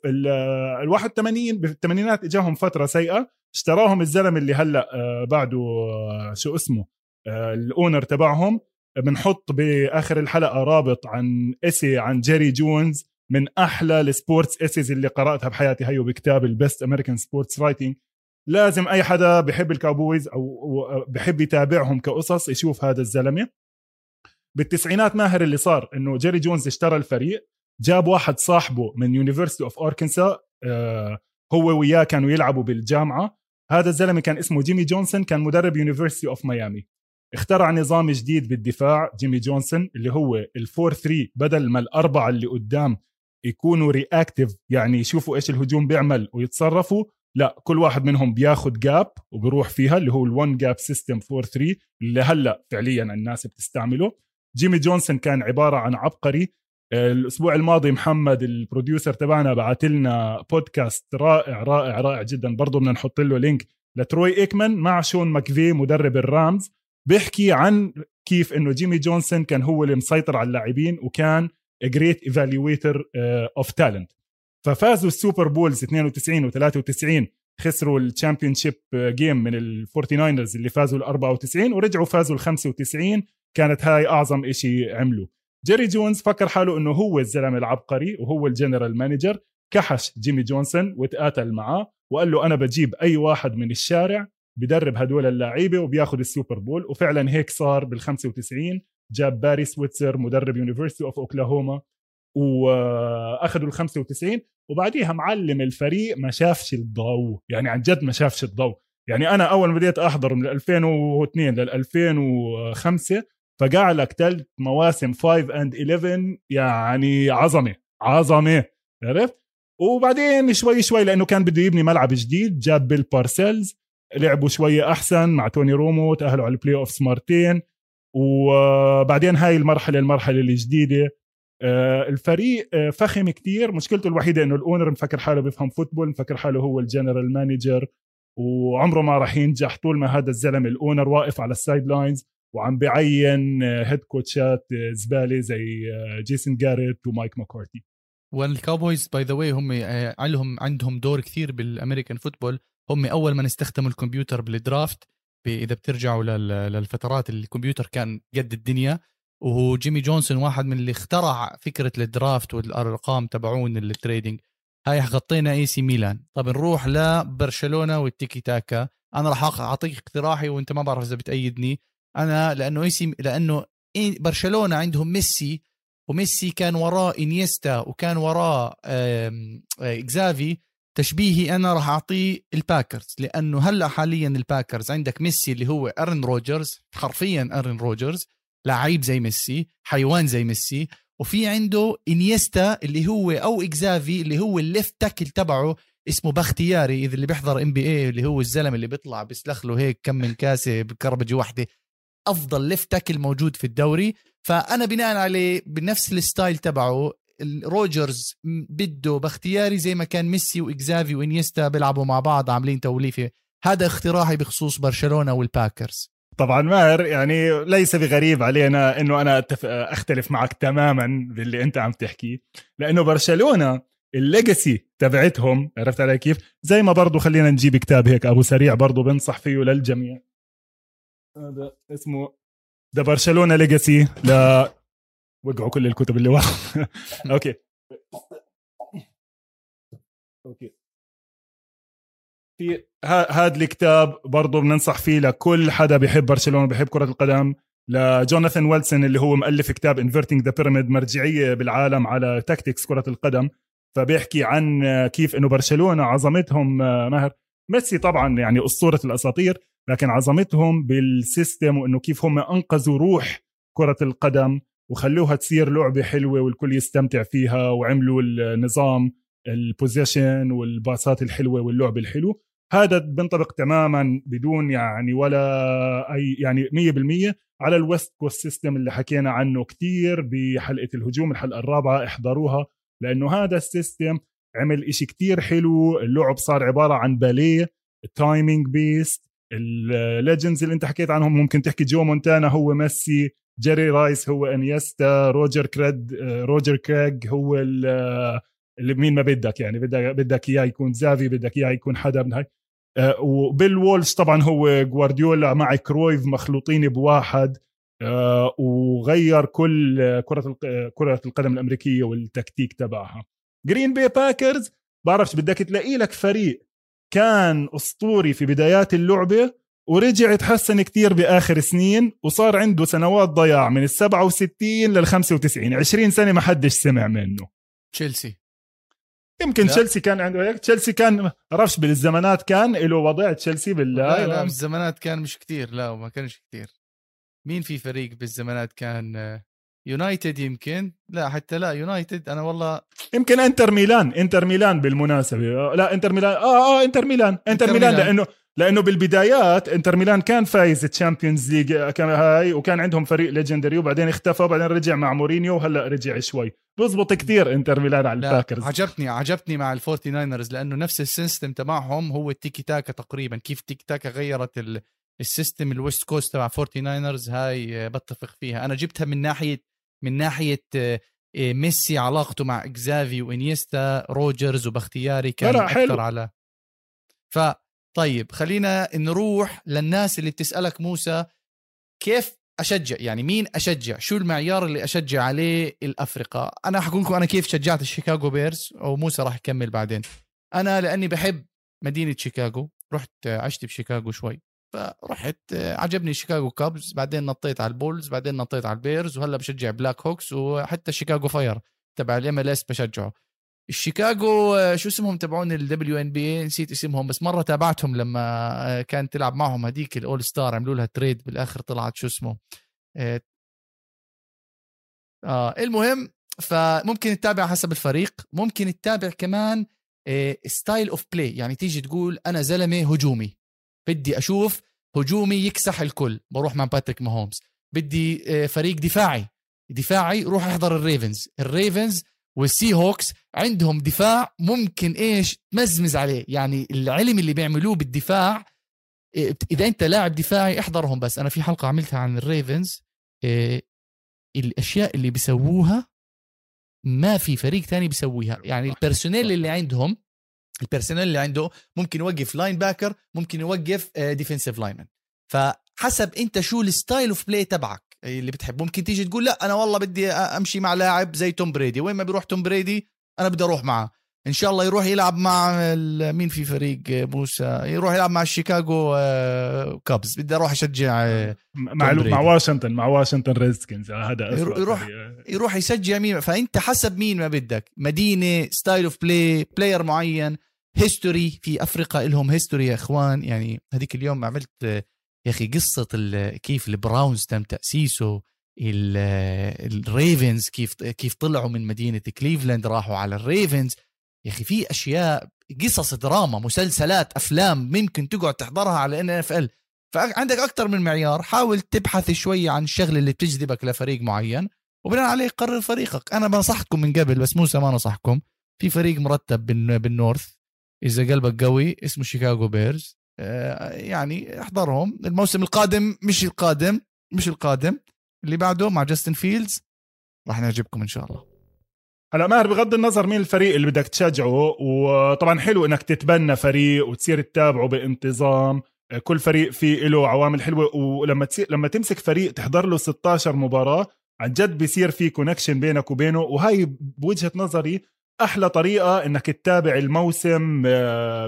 ال 81 بالثمانينات اجاهم فترة سيئة. اشتراهم الزلمة اللي هلأ آه، بعده آه، شو اسمه آه، ال owner تبعهم. بنحط بآخر الحلقة رابط عن essay عن جيري جونز. من أحلى ال sports essays اللي قرأتها بحياتي هيو بكتاب ال Best American Sports Writing لازم أي حدا بحب ال Cowboys أو بحب يتابعهم كقصص يشوف هذا الزلمة. بالتسعينات ماهر اللي صار إنه جيري جونز اشترى الفريق جاب واحد صاحبه من University of Arkansas هو وياه كانوا يلعبوا بالجامعة. هذا الزلمة كان اسمه جيمي جونسون كان مدرب University of Miami اخترع نظام جديد بالدفاع جيمي جونسون اللي هو ال four 3 بدل ما الأربعة اللي قدام يكونوا reactive يعني يشوفوا إيش الهجوم بيعمل ويتصرفوا لا كل واحد منهم بياخذ gap وبروح فيها اللي هو ال one gap system 4 3 اللي هلأ فعليا الناس بتستعمله. جيمي جونسون كان عبارة عن عبقري. الأسبوع الماضي محمد ال producer تبعنا بعث لنا بودكاست رائع رائع رائع جدا. برضه بدنا نحط له link لتروي إيكمان مع شون ماكفي مدرب ال Rams. بيحكي عن كيف إنه جيمي جونسون كان هو اللي مسيطر على اللاعبين وكان great evaluator of talent ففازوا ال Super Bowls 92 و93 خسروا ال championship game من ال Forty Niners اللي فازوا ال 94 ورجعوا فازوا ال 95 كانت هاي أعظم إشي عملوا جيري جونز فكر حاله إنه هو الزلمة العبقري وهو ال general manager كحش جيمي جونسون وتقاتل معاه وقال له أنا بجيب أي واحد من الشارع بدرب هدول اللعيبة وبياخذ ال Super Bowl. وفعلا هيك صار بال 95 جاب باري سويتسر مدرب University of Oklahoma وأخذوا ال 95 وبعديها معلم الفريق ما شافش الضوء يعني عن جد ما شافش الضوء. يعني أنا أول ما بديت أحضر من 2002 لل 2005 فقع لك ثلاث مواسم 5 and 11 يعني عظمة عظمة عرفت؟ وبعدين شوي شوي لأنه كان بده يبني ملعب جديد جاب بيل بارسيلز لعبوا شوية أحسن مع توني رومو تأهلوا على ال playoff مرتين وبعدين هاي المرحلة المرحلة الجديدة. آه، الفريق آه، فخم كتير. مشكلته الوحيدة إنه ال owner مفكر حاله بيفهم football مفكر حاله هو ال general manager وعمره ما راح ينجح طول ما هذا الزلمة ال owner واقف على ال sidelines وعم بعين head كوتشات زبالة زي جيسون جاريت ومايك ماكارتي. وال Cowboys by the way هم لهم عندهم دور كثير بال American football. هم أول ما استخدموا الكمبيوتر بال draft إذا بترجعوا للفترات الكمبيوتر كان قد الدنيا. وهو جيمي جونسون واحد من اللي اخترع فكرة ال draft والأرقام تبعون ال trading هاي غطينا AC Milan. طب نروح لبرشلونة والتيكي تاكا. أنا راح أعطيك اقتراحي وأنت ما بعرف إذا بتأيدني. أنا لأنه AC لأنه برشلونة عندهم ميسي وميسي كان وراه إنيستا وكان وراه إكزافي. تشبيهي أنا راح أعطيه ال Packers لأنه هلأ حاليا ال Packers عندك ميسي اللي هو إرن روجرز حرفيا إرن روجرز لعيب زي ميسي حيوان زي ميسي. وفي عنده إنيستا اللي هو أو إكزافي اللي هو ال left tackle تبعه اسمه بختياري اذا اللي بيحضر NBA اللي هو الزلمة اللي بيطلع بيسلخ له هيك كم من كاسة بكربجة واحدة. أفضل left tackle موجود في الدوري. فأنا بناء عليه بنفس ال style تبعه روجرز بده باختياري زي ما كان ميسي وإكزافي وإنيستا بيلعبوا مع بعض عاملين توليفة. هذا اقتراحي بخصوص برشلونة وال Packers طبعا ماهر يعني ليس بغريب علينا إنه أنا أتف... أختلف معك تماما باللي أنت عم تحكيه لأنه برشلونة ال legacy تبعتهم عرفت علي كيف؟ زي ما برضو خلينا نجيب كتاب هيك أبو سريع برضو بنصح فيه للجميع. هذا اسمه The Barcelona Legacy. ل وقعوا كل الكتب اللي ورا. okay. okay. في هذا الكتاب برضه بننصح فيه لكل حدا بيحب برشلونة بيحب كرة القدم. لجوناثان ويلسون اللي هو مؤلف كتاب Inverting the Pyramid مرجعية بالعالم على tactics كرة القدم. فبيحكي عن كيف إنه برشلونة عظمتهم ماهر. ميسي طبعا يعني أسطورة الأساطير. لكن عظمتهم بال system وإنه كيف هم أنقذوا روح كرة القدم وخلوها تصير لعبة حلوة والكل يستمتع فيها وعملوا النظام ال position والباصات الحلوة واللعب الحلو. هذا بينطبق تماما بدون يعني ولا أي يعني 100% على ال West Coast system اللي حكينا عنه كتير بحلقة الهجوم الحلقة الرابعة احضروها لأنه هذا ال system عمل إشي كتير حلو. اللعب صار عبارة عن باليه timing based ال legends اللي انت حكيت عنهم ممكن تحكي. جو مونتانا هو ميسي جيري رايس هو انيستا روجر كريج روجر كريج هو اللي مين ما بدك يعني. بدك بدك إياه يكون زافي بدك إياه يكون حدا من هاي. آه، وبيل وولش طبعا هو جوارديولا مع كرويف مخلوطين بواحد. آه، وغير كل كرة كرة القدم الأمريكية والتكتيك تبعها. Green Bay Packers بعرفش بدك تلاقي لك فريق كان أسطوري في بدايات اللعبة ورجع تحسن كتير بآخر سنين وصار عنده سنوات ضياع من ال 67 لل 95 20 سنة ما حدش سمع منه. تشيلسي. يمكن تشيلسي كان عنده هيك. تشيلسي كان بعرفش بالزمانات كان له وضع تشيلسي بال لا لا بالزمانات كان مش كتير لا ما كانش كتير. مين في فريق بالزمانات كان يونايتد يمكن؟ لا حتى لا يونايتد أنا والله يمكن إنتر ميلان إنتر ميلان بالمناسبة. لا إنتر ميلان آه آه إنتر ميلان إنتر, إنتر ميلان, ميلان. لأنه لأنه بالبدايات إنتر ميلان كان فايز Champions League كان هاي وكان عندهم فريق legendary وبعدين اختفى وبعدين رجع مع مورينيو وهلأ رجع شوي. بزبط كثير إنتر ميلان على ال Packers. عجبتني عجبتني مع ال Forty Niners لأنه نفس ال system تبعهم هو التيكي تاكا تقريبا. كيف التيكي تاكا غيرت ال system ال West Coast تبع Forty Niners هاي بتفق فيها. أنا جبتها من ناحية من ناحية آه، ميسي علاقته مع إكزافي وإنيستا روجرز وبختياري كان أكثر حلو. على ف طيب خلينا نروح للناس اللي بتسألك موسى كيف أشجع؟ يعني مين أشجع؟ شو المعيار اللي أشجع عليه الافرقه أنا حقول لكم أنا كيف شجعت ال Chicago Bears وموسى راح يكمل بعدين. أنا لأني بحب مدينة شيكاغو رحت عشت بشيكاغو شوي. فرحت عجبني Chicago Cubs بعدين نطيت على ال Bulls بعدين نطيت على ال Bears وهلا بشجع Blackhawks وحتى Chicago Fire تبع ال MLS بشجعه. الشيكاغو شو اسمهم تبعون ال WNBA نسيت اسمهم بس مرة تابعتهم لما كانت تلعب معهم هذيك ال All Star عملوا لها trade بالآخر طلعت شو اسمه آه, آه المهم فممكن تتابع حسب الفريق ممكن تتابع كمان style of play يعني تيجي تقول أنا زلمة هجومي. بدي أشوف هجومي يكسح الكل. بروح مع باتريك ماهومز. بدي آه، فريق دفاعي. دفاعي روح أحضر ال Ravens. ال Ravens وال Seahawks عندهم دفاع ممكن إيش تمزمز عليه. يعني العلم اللي بيعملوه بالدفاع آه، إذا أنت لاعب دفاعي احضرهم بس. أنا في حلقة عملتها عن ال Ravens آه، الأشياء اللي بيسووها ما في فريق تاني بيسويها. يعني ال personnel اللي عندهم ال personnel اللي عنده ممكن يوقف linebacker ممكن يوقف defensive lineman فحسب انت شو ال style of play تبعك اللي بتحب ممكن تيجي تقول لا أنا والله بدي أمشي مع لاعب زي توم بريدي. وين ما بيروح توم بريدي أنا بدي أروح معه. إن شاء الله يروح يلعب مع مين في فريق موسى يروح يلعب مع الشيكاغو Cubs. بدي أروح أشجع مع مع واشنطن مع واشنطن Redskins آه، هذا يروح يروح يشجع مين؟ فأنت حسب مين ما بدك. مدينة style of play player معين history في أفرقة لهم history يا إخوان. يعني هذيك اليوم عملت يا أخي قصة كيف ال Browns تم تأسيسه ال Ravens كيف كيف طلعوا من مدينة كليفلاند راحوا على ال Ravens يا أخي في أشياء قصص دراما مسلسلات أفلام ممكن تقعد تحضرها على NFL. فعندك أكثر من معيار حاول تبحث شوي عن الشغله اللي بتجذبك لفريق معين وبناء عليه قرر فريقك. أنا بنصحكم من قبل بس موسى ما نصحكم في فريق مرتب بال North إذا قلبك قوي اسمه Chicago Bears. آه، يعني احضرهم. الموسم القادم مش القادم مش القادم. اللي بعده مع جاستن فيلدز. راح نعجبكم إن شاء الله. هلا ماهر بغض النظر مين الفريق اللي بدك تشجعه وطبعا حلو إنك تتبنى فريق وتصير تتابعه بانتظام. كل فريق فيه له عوامل حلوة ولما تصير لما تمسك فريق تحضر له 16 مباراة عن جد بيصير في connection بينك وبينه وهي بوجهة نظري أحلى طريقة إنك تتابع الموسم آه،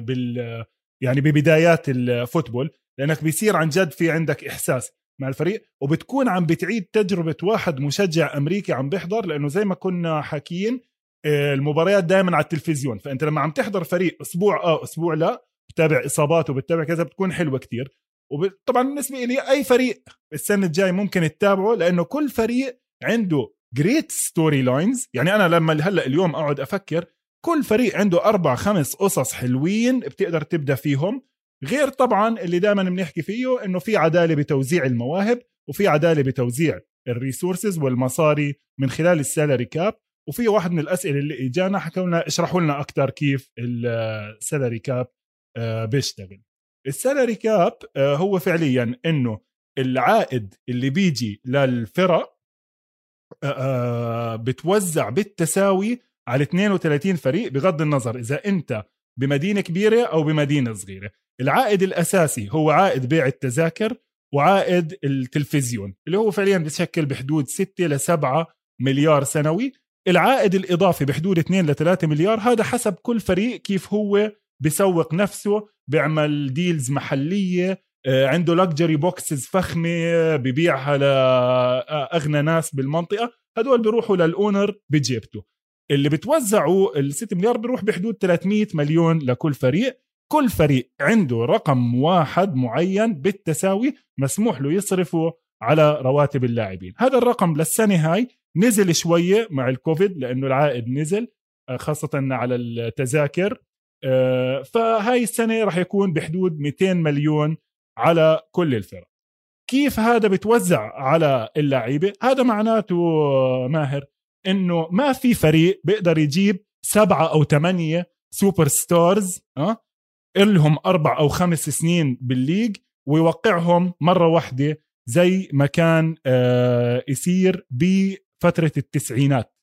بال يعني ببدايات ال football لأنك بيصير عن جد في عندك إحساس. مع الفريق وبتكون عم بتعيد تجربة واحد مشجع أمريكي عم بيحضر لأنه زي ما كنا حاكيين آه، المباريات دائما على التلفزيون. فأنت لما عم تحضر فريق أسبوع آه أسبوع لا بتابع إصابات وبتتابع كذا بتكون حلوة كتير. وطبعا بالنسبة لي أي فريق السنة الجاي ممكن تتابعه لأنه كل فريق عنده great storylines يعني أنا لما هلأ اليوم أقعد أفكر كل فريق عنده أربع خمس قصص حلوين بتقدر تبدأ فيهم. غير طبعا اللي دائما بنحكي فيه إنه في عدالة بتوزيع المواهب وفي عدالة بتوزيع ال resources والمصاري من خلال ال salary cap وفي واحد من الأسئلة اللي إجانا حكوا لنا اشرحوا لنا أكثر كيف ال salary cap آه، بيشتغل. ال salary cap آه، هو فعليا إنه العائد اللي بيجي للفرق آه، بتوزع بالتساوي على 32 فريق بغض النظر إذا أنت بمدينة كبيرة أو بمدينة صغيرة. العائد الأساسي هو عائد بيع التذاكر وعائد التلفزيون اللي هو فعليا بيشكل بحدود 6 ل 7 مليار سنوي. العائد الإضافي بحدود 2 ل 3 مليار هذا حسب كل فريق كيف هو بيسوق نفسه بيعمل deals محلية آه، عنده luxury boxes فخمة ببيعها لأغنى ناس بالمنطقة. هدول بيروحوا لل owner بجيبته. اللي بتوزعوا ال 6 مليار بيروح بحدود 300 مليون لكل فريق. كل فريق عنده رقم واحد معين بالتساوي مسموح له يصرفه على رواتب اللاعبين. هذا الرقم للسنة هاي نزل شوية مع الكوفيد لأنه العائد نزل آه، خاصة على التذاكر. آه، فهاي السنة راح يكون بحدود 200 مليون على كل الفرق. كيف هذا بتوزع على اللعيبة؟ هذا معناته ماهر إنه ما في فريق بيقدر يجيب سبعة أو ثمانية superstars أه؟ لهم أربع أو خمس سنين بال league ويوقعهم مرة واحدة زي ما كان آه يصير بفترة التسعينات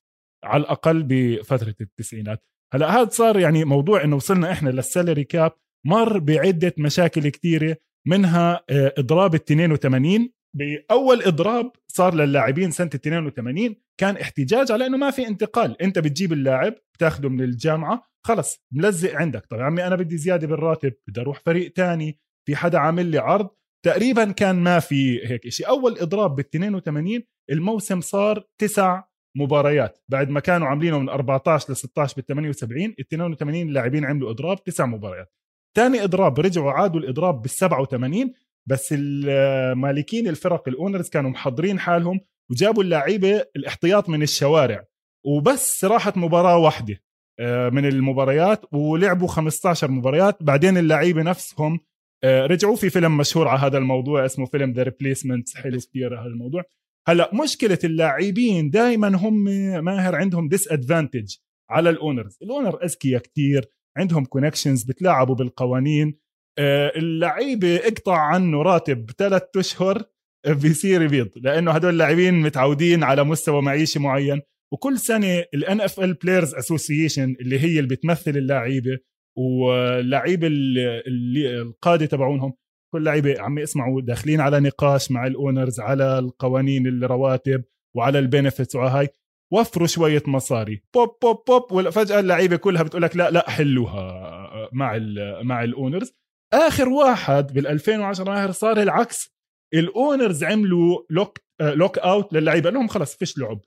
على الأقل بفترة التسعينات هلا هذا صار يعني موضوع إنه وصلنا إحنا لل salary cap مر بعدة مشاكل كثيرة منها آه إضراب ال 82 بأول إضراب صار للاعبين سنة 82 كان احتجاج على إنه ما في انتقال. أنت بتجيب اللاعب بتاخده من الجامعة خلص ملزق عندك. طب يا عمي أنا بدي زيادة بالراتب بدي أروح فريق تاني في حدا عامل لي عرض. تقريبا كان ما في هيك شيء أول إضراب بال 82 الموسم صار تسع مباريات. بعد ما كانوا عاملينه من 14 ل 16 بال 78 ال 82 اللاعبين عملوا إضراب تسع مباريات. ثاني إضراب رجعوا عادوا الإضراب بال 87 بس المالكين الفرق الأونرز كانوا محضرين حالهم وجابوا اللعيبة الاحتياط من الشوارع. وبس راحت مباراة واحدة آه، من المباريات ولعبوا 15 مباريات. بعدين اللعيبة نفسهم آه، رجعوا في فيلم مشهور على هذا الموضوع اسمه فيلم The Replacements حلو كثير هذا الموضوع. هلأ مشكلة اللاعبين دائما هم ماهر عندهم disadvantage على ال owners. ال owner أذكياء كثير عندهم connections بتلاعبوا بالقوانين. آه، اللعيبة اقطع عنه راتب ثلاث أشهر بيصير يبيض لأنه هدول اللاعبين متعودين على مستوى معيشي معين. وكل سنة ال NFL Players Association اللي هي اللي بتمثل اللعيبة واللعيبة اللي القادة تبعونهم كل لعيبة عمي اسمعوا داخلين على نقاش مع ال owners على القوانين الرواتب وعلى ال benefits وهاي وفروا شوية مصاري. بوب بوب بوب وفجأة اللعيبة كلها بتقول لك لا لا حلوها مع مع ال owners آخر واحد بال 2010 ماهر صار العكس. ال owners عملوا lock lockout للعيبة. لهم خلص فيش لعب.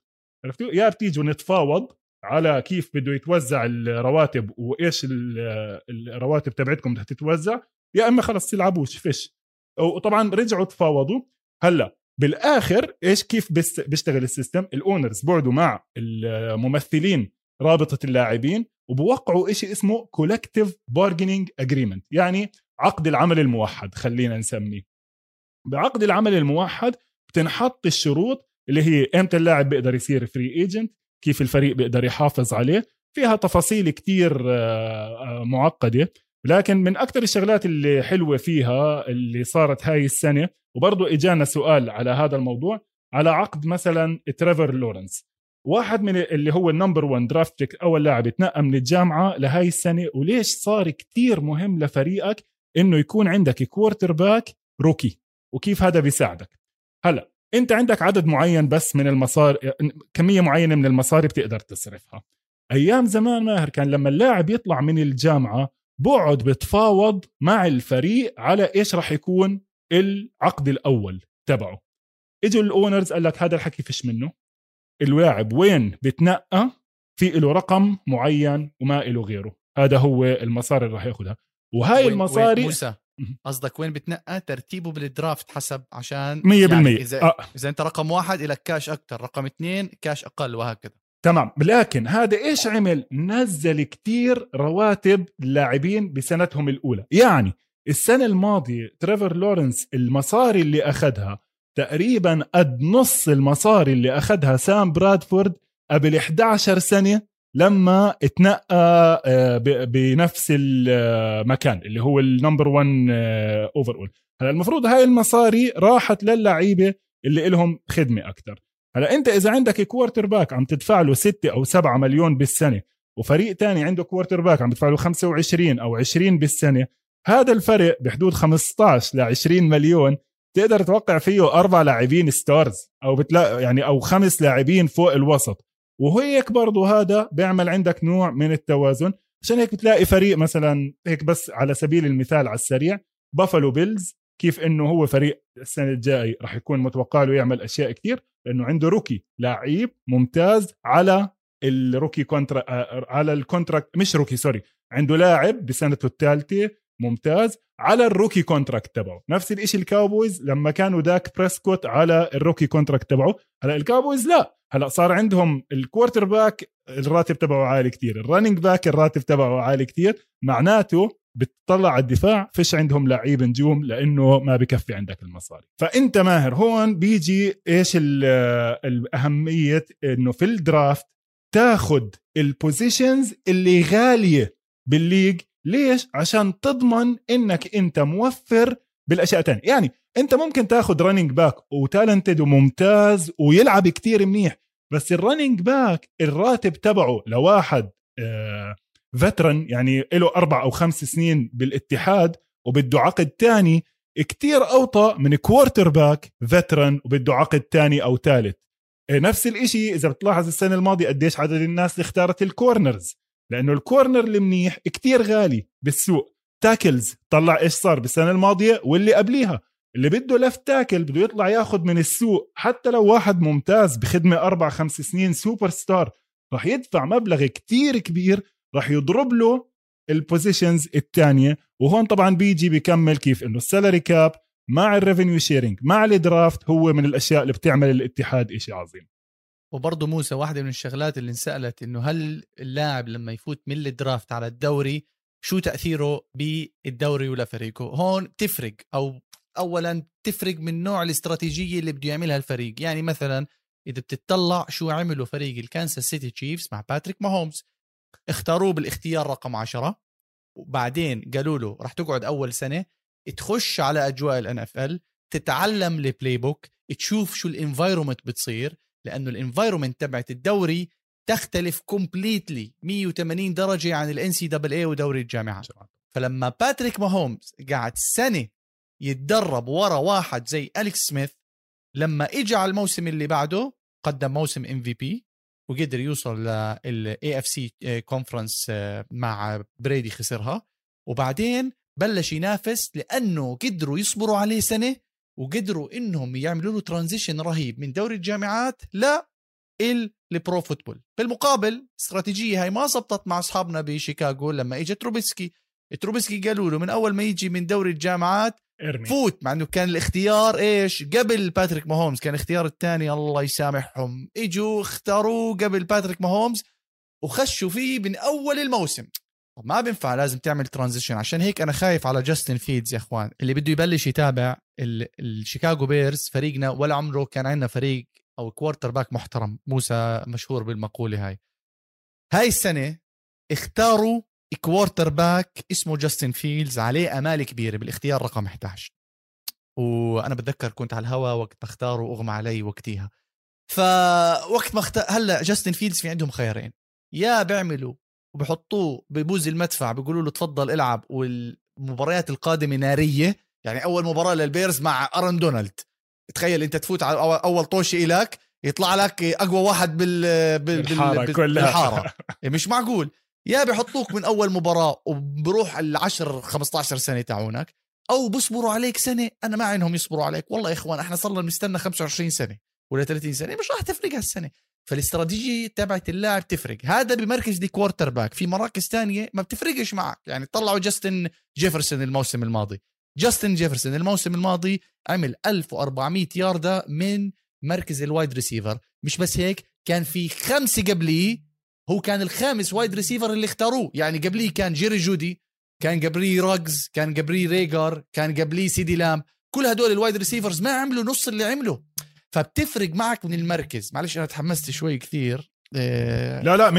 عرفتوا يا بتيجوا نتفاوض على كيف بده يتوزع الرواتب وإيش الرواتب تبعتكم بدها تتوزع. يا إما خلص تلعبوش فيش. وطبعا رجعوا تفاوضوا. هلأ بالآخر إيش كيف بيشتغل ال system؟ ال owners بقعدوا مع الممثلين رابطة اللاعبين وبوقعوا شيء اسمه collective bargaining agreement يعني عقد العمل الموحد خلينا نسميه. بعقد العمل الموحد بتنحط الشروط اللي هي إمتى اللاعب بيقدر يصير free agent كيف الفريق بيقدر يحافظ عليه. فيها تفاصيل كتير آه، آه، معقدة. لكن من أكثر الشغلات اللي حلوة فيها اللي صارت هاي السنة وبرضه إجانا سؤال على هذا الموضوع على عقد مثلا تريفر لورنس واحد من اللي هو ال number 1 draft اول لاعب يتنقى من الجامعة لهاي السنة وليش صار كتير مهم لفريقك إنه يكون عندك quarterback rookie وكيف هذا بيساعدك؟ هلا أنت عندك عدد معين بس من المصاري كمية معينة من المصاري بتقدر تصرفها. أيام زمان ماهر كان لما اللاعب يطلع من الجامعة بقعد بتفاوض مع الفريق على إيش راح يكون العقد الأول تبعه. إجوا ال owners قال لك هذا الحكي فيش منه. اللاعب وين بتنقى؟ في له رقم معين وما له غيره. هذا هو المصاري اللي راح ياخذها وهاي وين المصاري وين موسى قصدك وين بتنقى ترتيبه بال draft حسب عشان 100% يعني اذا آه. إذا أنت رقم واحد لك كاش أكثر رقم اثنين كاش أقل وهكذا. تمام. لكن هذا إيش عمل؟ نزل كتير رواتب اللاعبين بسنتهم الأولى. يعني السنة الماضية تريفر لورنس المصاري اللي أخذها تقريبا قد نص المصاري اللي أخذها سام برادفورد قبل 11 سنة لما اتنقى آه، بنفس المكان اللي هو ال number 1 overall هلا المفروض هاي المصاري راحت للعيبة اللي لهم خدمة أكثر هلا أنت إذا عندك quarterback عم تدفع له 6 أو 7 مليون بالسنة وفريق تاني عنده quarterback عم تدفع له 25 أو 20 بالسنة هذا الفرق بحدود 15 ل 20 مليون تقدر توقع فيه أربع لاعبين stars أو بتلاقي يعني أو خمس لاعبين فوق الوسط. وهيك برضه هذا بيعمل عندك نوع من التوازن. عشان هيك تلاقي فريق مثلا هيك بس على سبيل المثال على السريع بافلو بيلز كيف إنه هو فريق السنة الجاي راح يكون متوقع له يعمل أشياء كثير لأنه عنده rookie لعيب ممتاز على ال rookie contra على ال contract مش rookie sorry عنده لاعب بسنته الثالثة ممتاز على ال rookie contract تبعه. نفس الشيء الكاوبويز لما كانوا داك بريسكوت على ال rookie contract تبعه. هلأ الكاوبويز لا هلا صار عندهم ال quarterback الراتب تبعه عالي كتير ال running back الراتب تبعه عالي كتير معناته بتطلع على الدفاع فيش عندهم لعيب نجوم لأنه ما بكفي عندك المصاري. فأنت ماهر هون بيجي إيش الاهميه إنه في ال draft تاخد ال positions اللي غالية بال league ليش؟ عشان تضمن إنك أنت موفر بالأشياء الثانية يعني أنت ممكن تاخد running back و talented وممتاز ويلعب كتير منيح بس ال running back الراتب تبعه لواحد آه veteran يعني له أربع أو خمس سنين بالاتحاد وبده عقد تاني كتير أوطى من quarterback veteran وبده عقد تاني أو ثالث آه، نفس الإشي إذا بتلاحظ السنة الماضية قديش عدد الناس اللي اختارت ال corners لأنه ال corner المنيح كتير غالي بالسوق. tackles طلع إيش صار بالسنة الماضية واللي قبليها. اللي بده left tackle بده يطلع ياخذ من السوق. حتى لو واحد ممتاز بخدمة أربع خمس سنين سوبر ستار راح يدفع مبلغ كتير كبير راح يضرب له ال positions الثانية وهون طبعا بيجي بيكمل كيف إنه ال salary cap مع ال revenue sharing مع ال draft هو من الأشياء اللي بتعمل الاتحاد إشي عظيم. وبرضه موسى واحدة من الشغلات اللي انسألت إنه هل اللاعب لما يفوت من ال draft على الدوري شو تأثيره بالدوري ولا فريقه؟ هون تفرق أولا تفرق من نوع الاستراتيجية اللي بده يعملها الفريق. يعني مثلا إذا بتطلع شو عملوا فريق الكانساس سيتي تشيفز مع باتريك ماهومز. اختاروه بالاختيار رقم عشرة وبعدين قالوا له راح تقعد أول سنة تخش على أجواء ال NFL تتعلم ال playbook تشوف شو ال environment بتصير لأنه ال environment تبعت الدوري تختلف completely 180 درجة عن ال NCAA ودوري الجامعات. فلما باتريك ماهومز قعد سنة يتدرب ورا واحد زي اليكس سميث لما اجى على الموسم اللي بعده قدم موسم MVP وقدر يوصل لل AFC conference مع برادي خسرها. وبعدين بلش ينافس لأنه قدروا يصبروا عليه سنة وقدروا إنهم يعملوا له transition رهيب من دوري الجامعات ل ال pro football. بالمقابل استراتيجية هاي ما زبطت مع أصحابنا بشيكاغو لما اجى تروبيسكي. تروبيسكي قالوا له من أول ما يجي من دوري الجامعات إرمي. فوت مع إنه كان الاختيار إيش؟ قبل باتريك ماهومز كان الاختيار الثاني الله يسامحهم. إجوا اختاروه قبل باتريك ماهومز وخشوا فيه من أول الموسم. طب ما بينفع لازم تعمل transition عشان هيك أنا خايف على جاستن فيلدز يا إخوان. اللي بده يبلش يتابع الشيكاغو بيرز فريقنا ولا عمره كان عندنا فريق أو quarterback محترم موسى مشهور بالمقولة هاي. هاي السنة اختاروا quarterback اسمه جاستن فيلدز عليه امال كبيرة بالاختيار رقم 11 وأنا بتذكر كنت على الهوا وقت بختاره وأغمى علي وقتيها. فوقت ما اختار هلأ جاستن فيلدز في عندهم خيارين. يا بيعملوا وبحطوه ببوز المدفع بيقولوا له تفضل العب والمباريات القادمة نارية يعني أول مباراة للبيرز مع أرن دونالد. تخيل انت تفوت على أول طوشه إلك يطلع لك أقوى واحد بال, بال... بالحارة كلها. بالحارة. مش معقول. يا بحطوك من أول مباراة وبروح ال 10 15 سنة تاعونك أو بصبروا عليك سنة أنا ما عينهم يصبروا عليك. والله يا إخوان إحنا صرنا بنستنى 25 سنة ولا 30 سنة مش راح تفرق هالسنة. فالاستراتيجية تبعت اللاعب تفرق. هذا بمركز the quarterback في مراكز تانية ما بتفرقش معك. يعني طلعوا جاستن جيفرسون الموسم الماضي. جاستن جيفرسون الموسم الماضي عمل 1400 ياردة من مركز ال wide receiver. مش بس هيك كان في خمسة قبليه هو كان الخامس wide receiver اللي اختاروه. يعني قبليه كان جيري جودي كان قبليه رجز كان قبليه ريجر كان قبليه سي دي لام. كل هدول ال wide receivers ما عملوا نص اللي عمله فبتفرق معك من المركز. معلش أنا تحمست شوي كثير. لا لا 100%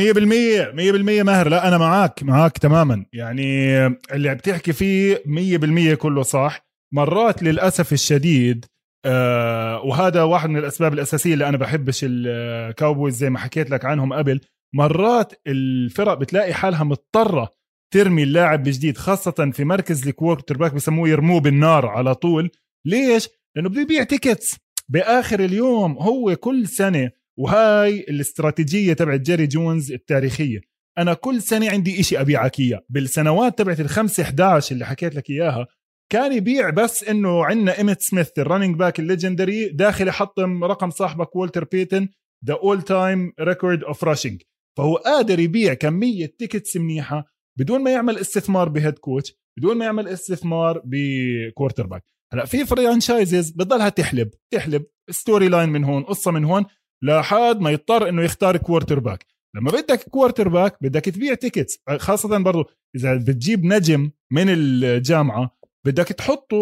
100% ماهر. لا أنا معك معك تماما. يعني اللي بتحكي فيه 100% كله صح. مرات للأسف الشديد آه وهذا واحد من الأسباب الأساسية اللي أنا بحبش الكاوبويز زي ما حكيت لك عنهم قبل. مرات الفرق بتلاقي حالها مضطرة ترمي اللاعب الجديد خاصة في مركز ال quarterback بسموه يرموه بالنار على طول. ليش؟ لأنه بده يبيع tickets بآخر اليوم هو كل سنة وهاي الاستراتيجية تبعت جيري جونز التاريخية. أنا كل سنة عندي إشي ابيعك اياه بالسنوات تبعت الخمسة 11 اللي حكيت لك إياها كان يبيع بس إنه عندنا إيمت سميث ال running back ال legendary داخل يحطم رقم صاحبك والتر بيتن the all time record of rushing فهو قادر يبيع كمية tickets منيحة بدون ما يعمل استثمار ب head coach بدون ما يعمل استثمار ب quarterback هلأ في franchises بتضلها تحلب تحلب storyline من هون قصة من هون لحد ما يضطر إنه يختار quarterback لما بدك quarterback بدك تبيع tickets خاصة برضو إذا بتجيب نجم من الجامعة بدك تحطه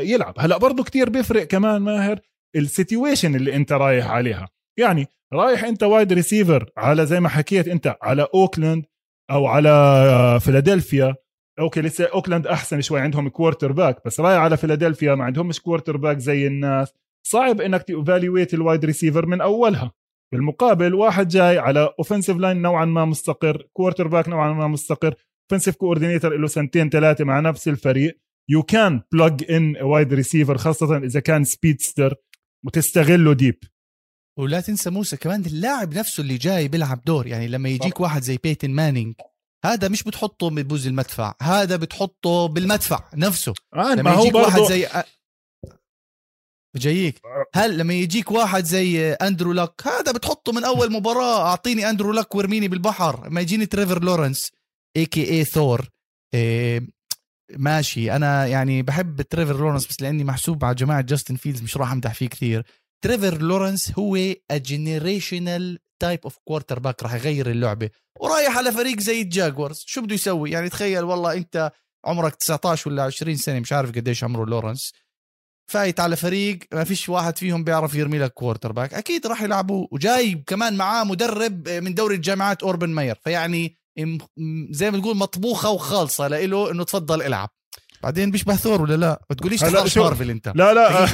يلعب. هلأ برضه كتير بيفرق كمان ماهر ال situation اللي أنت رايح عليها. يعني رايح أنت wide receiver على زي ما حكيت أنت على اوكلاند أو على فيلادلفيا okay لسه اوكلاند أحسن شوي عندهم quarterback بس رايح على فيلادلفيا ما عندهمش quarterback زي الناس. صعب إنك ت evaluate ال wide receiver من أولها. بالمقابل واحد جاي على offensive line نوعا ما مستقر quarterback نوعا ما مستقر offensive coordinator له سنتين ثلاثة مع نفس الفريق. you can plug in wide receiver خاصة إذا كان speedster وتستغله deep ولا تنسى موسى كمان اللاعب نفسه اللي جاي بيلعب دور يعني لما يجيك طبعا. واحد زي بيتن مانينج هذا مش بتحطه ببوز المدفع هذا بتحطه بالمدفع نفسه. آه لما يجيك هو واحد زي جايك هل لما يجيك واحد زي أندرو لك هذا بتحطه من أول مباراة أعطيني أندرو لك وارميني بالبحر. ما يجيني تريفر لورنس AKA Thor ماشي. أنا يعني بحب تريفر لورنس بس لأني محسوب على جماعة جاستن فيلدز مش راح أمدح فيه كثير. تريفر لورنس هو generational type of quarterback راح يغير اللعبة. ورايح على فريق زي الجاغوارز شو بده يسوي؟ يعني تخيل والله أنت عمرك 19 ولا 20 سنة مش عارف قديش عمره لورنس. فايت على فريق ما فيش واحد فيهم بيعرف يرمي لك quarterback أكيد راح يلعبوا وجاي كمان معاه مدرب من دوري الجامعات أوربن ماير. فيعني زي ما تقول مطبوخة وخالصة لإله إنه تفضل العب. بعدين بيشبه ثور ولا لا؟ ما تقوليش تحضرش مارفل أنت. لا لا.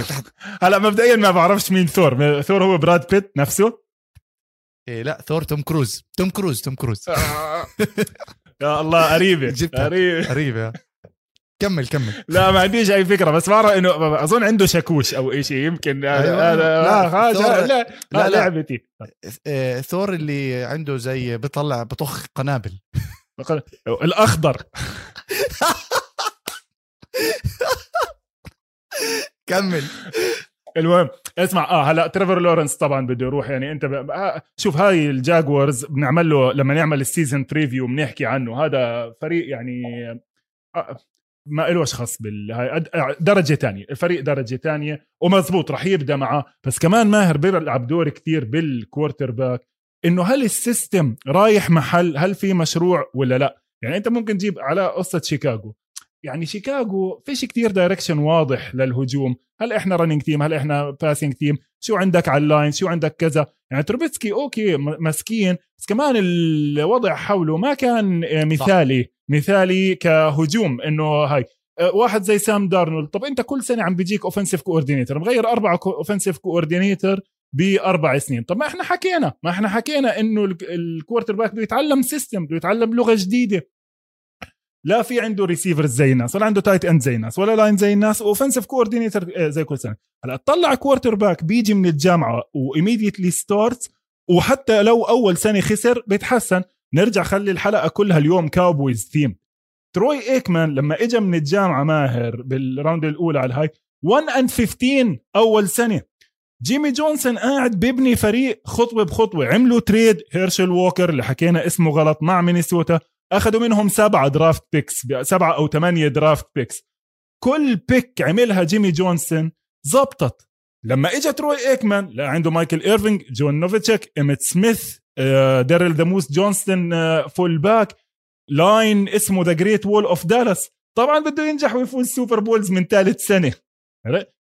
هلا مبدئيا ما بعرفش مين ثور. ثور هو براد بيت نفسه؟ إيه لا ثور توم كروز. توم كروز توم كروز. يا الله قريبة. قريبة. قريبة. كمل كمل. لا ما عنديش أي فكرة بس بعرف انه أظن عنده شاكوش أو شيء يمكن. أيوة. لا, لا, لا, لعبتي. آه، ثور اللي عنده زي بيطلع بطخ قنابل. الأخضر. كمل. المهم اسمع آه هلا تريفر لورنس طبعا بده يروح يعني أنت ب... آه شوف هاي الجاكورز بنعمل له لما نعمل ال season preview بنحكي عنه هذا فريق يعني آه ما لهش خص بال درجة ثانية الفريق درجة ثانية ومزبوط رح يبدأ معه. بس كمان ماهر بيلعب دور كثير بال quarterback إنه هل ال system رايح محل هل في مشروع ولا لا؟ يعني أنت ممكن تجيب على قصة شيكاغو. يعني شيكاغو فيش كتير direction واضح للهجوم. هل إحنا running team هل إحنا passing team شو عندك على ال line شو عندك كذا؟ يعني تروبيتسكي okay مسكين بس كمان الوضع حوله ما كان مثالي صح. مثالي كهجوم إنه هاي. أه، واحد زي سام دارنولد طب أنت كل سنة عم بيجيك offensive coordinator مغير اربعه offensive coordinator بأربع سنين. طب ما إحنا حكينا ما إحنا حكينا إنه ال quarterback بده يتعلم system بده يتعلم لغة جديدة. لا في عنده receivers زي الناس ولا عنده tight end زي الناس ولا line زي الناس و offensive coordinator زي كل سنة. هلا طلع quarterback بيجي من الجامعة و immediately start وحتى لو أول سنة خسر بيتحسن. نرجع خلي الحلقة كلها اليوم كاوبويز ثيم تروي إيكمان لما اجى من الجامعة ماهر بال round الأولى على الهاي 1 and 15 أول سنة. جيمي جونسون قاعد بيبني فريق خطوة بخطوة عملوا trade هيرشل ووكر اللي حكينا اسمه غلط مع مينيسوتا. أخذوا منهم سبعة draft picks سبعة أو ثمانية draft picks كل pick عملها جيمي جونسون زبطت. لما اجى تروي إيكمان لا عنده مايكل إيرفينج جاي نوفاتشك إيميت سميث ديريل the Moose جونستون fullback line اسمه the Great Wall of Dallas طبعا بده ينجح ويفوز Super Bowls من ثالث سنة.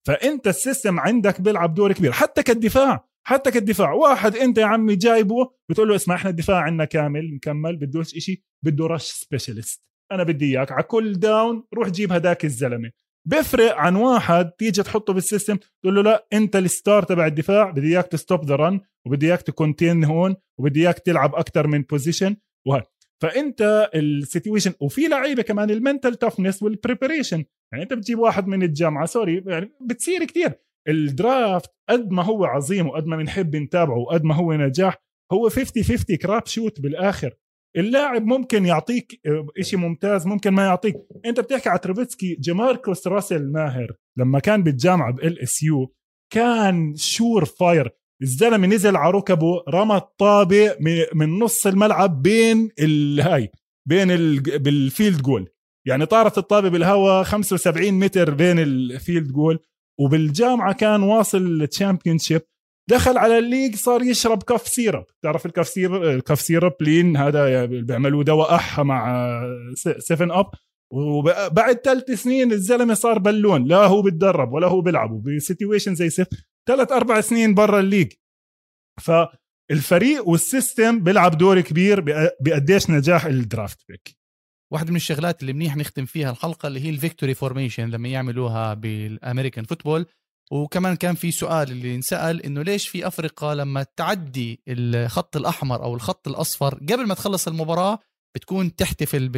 فأنت ال system عندك بيلعب دور كبير حتى كالدفاع حتى كالدفاع. واحد انت يا عمي جايبه بتقول له اسمع إحنا الدفاع عندنا كامل مكمل بدوش إشي بده rush specialist أنا بدي إياك على كل down روح جيب هداك الزلمة. بيفرق عن واحد تيجي تحطه بال system تقول له لا أنت ال star تبع الدفاع بدي إياك ت stop the run وبدي إياك ت contain هون وبدي إياك تلعب أكثر من position وهي فأنت ال situation وفي لعيبة كمان ال mental toughness وال preparation يعني أنت بتجيب واحد من الجامعة sorry يعني بتصير كثير ال draft قد ما هو عظيم وقد ما بنحب نتابعه وقد ما هو نجاح هو 50 50 crapshoot بالآخر. اللاعب ممكن يعطيك إشي ممتاز ممكن ما يعطيك. أنت بتحكي على ترافيتسكي جماركوس راسل ماهر لما كان بالجامعة ب LSU كان sure-fire الزلمة نزل على ركبه رمى الطابة من نص الملعب بين الهاي بين ال... بال field goal يعني طارت الطابة بالهواء 75 متر بين ال field goal وبالجامعة كان واصل ال championship دخل على ال league صار يشرب cough syrup. تعرف ال cough syrup ال cough syrup lean هذا بيعملوا دواء قحة مع 7 اب وبعد ثلاث سنين الزلمة صار balloon لا هو بتدرب ولا هو بيلعب ب situation زي safe. ثلاث أربع سنين برا ال league. فالفريق وال system بيلعب دور كبير بقديش نجاح ال draft pick. واحدة من الشغلات اللي منيح نختم فيها الحلقة اللي هي ال victory formation لما يعملوها بال American football. وكمان كان في سؤال اللي انسأل إنه ليش في أفريقيا لما تعدي الخط الأحمر أو الخط الأصفر قبل ما تخلص المباراة بتكون تحتفل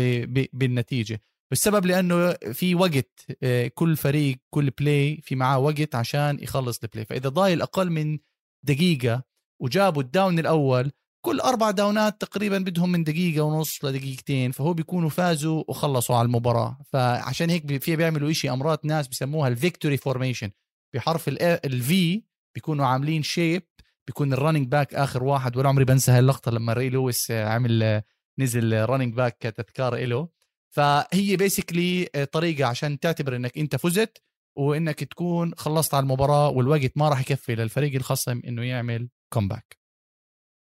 بالنتيجة. السبب لأنه في وقت آه، كل فريق كل play في معاه وقت عشان يخلص ال play فإذا ضايل أقل من دقيقة وجابوا ال down الأول كل أربع داونات تقريبا بدهم من دقيقة ونص لدقيقتين فهو بيكونوا فازوا وخلصوا على المباراة. فعشان هيك في بيعملوا إشي امراض ناس بسموها ال victory formation بحرف ال V بيكونوا عاملين shape بيكون ال running back آخر واحد ولا عمري بنسى هاللقطة لما ري لويس عمل نزل running back كتذكار له فهي basically طريقة عشان تعتبر إنك أنت فزت وإنك تكون خلصت على المباراة والوقت ما راح يكفي للفريق الخصم إنه يعمل comeback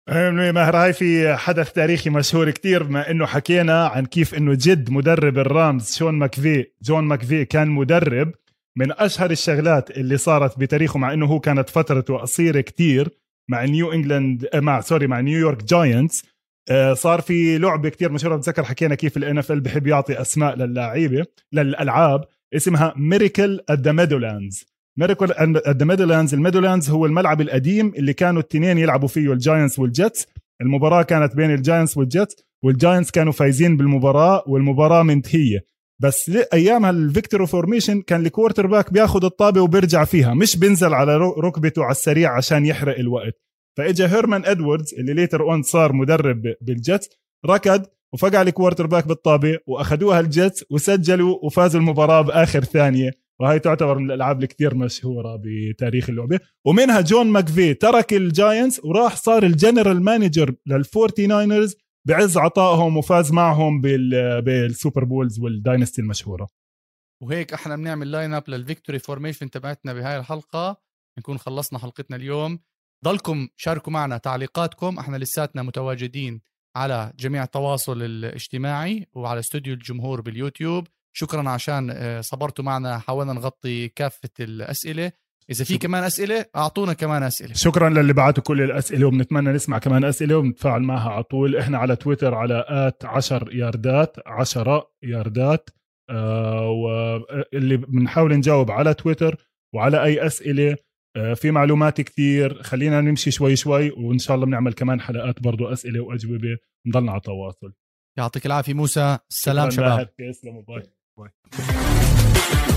ماهر هاي في حدث تاريخي مشهور كتير بما إنه حكينا عن كيف إنه جد مدرب الرامز شون ماكفي جون ماكفي كان مدرب من أشهر الشغلات اللي صارت بتاريخه مع إنه هو كانت فترته قصيرة كتير مع نيو إنجلاند آه، مع sorry مع نيويورك جاينتس. آه، صار في لعبة كتير مشهورة بتذكر حكينا كيف ال NFL بحب يعطي أسماء للاعيبه للألعاب اسمها Miracle at the Meadowlands Miracle at the Meadowlands ال Meadowlands هو الملعب القديم اللي كانوا التنين يلعبوا فيه الجاينتس والجيتس المباراة كانت بين الجاينتس والجيتس والجاينتس كانوا فايزين بالمباراة والمباراة منتهية. بس ايامها ال victory formation كان ال quarterback بياخذ الطابة وبيرجع فيها مش بينزل على ركبته على السريع عشان يحرق الوقت. فإجا هيرمان ادواردز اللي later on صار مدرب بالجيتس ركض وفقع ال quarterback بالطابة وأخذوها الجيتس وسجلوا وفازوا المباراة بآخر ثانية. وهي تعتبر من الألعاب الكثير مشهورة بتاريخ اللعبة. ومنها جون ماكفي ترك الجاينتس وراح صار ال general manager للفورتي ناينرز بعز عطائهم وفاز معهم بال Super Bowls وال dynasty المشهورة. وهيك إحنا بنعمل line up لل victory formation تبعتنا بهاي الحلقة. نكون خلصنا حلقتنا اليوم. ضلكم شاركوا معنا تعليقاتكم. إحنا لساتنا متواجدين على جميع التواصل الاجتماعي وعلى استوديو الجمهور باليوتيوب. شكرا عشان آه، صبرتوا معنا. حاولنا نغطي كافة الأسئلة. إذا في كمان أسئلة أعطونا كمان أسئلة. شكرا للي بعتوا كل الأسئلة وبنتمنى نسمع كمان أسئلة ونتفاعل معها على طول. إحنا على تويتر على at 10 ياردات 10 ياردات آه واللي بنحاول نجاوب على تويتر وعلى أي أسئلة آه في معلومات كثير خلينا نمشي شوي شوي وإن شاء الله بنعمل كمان حلقات برضو أسئلة وأجوبة. نضلنا على تواصل. يعطيك العافية موسى. سلام شباب. تسلموا باي. باي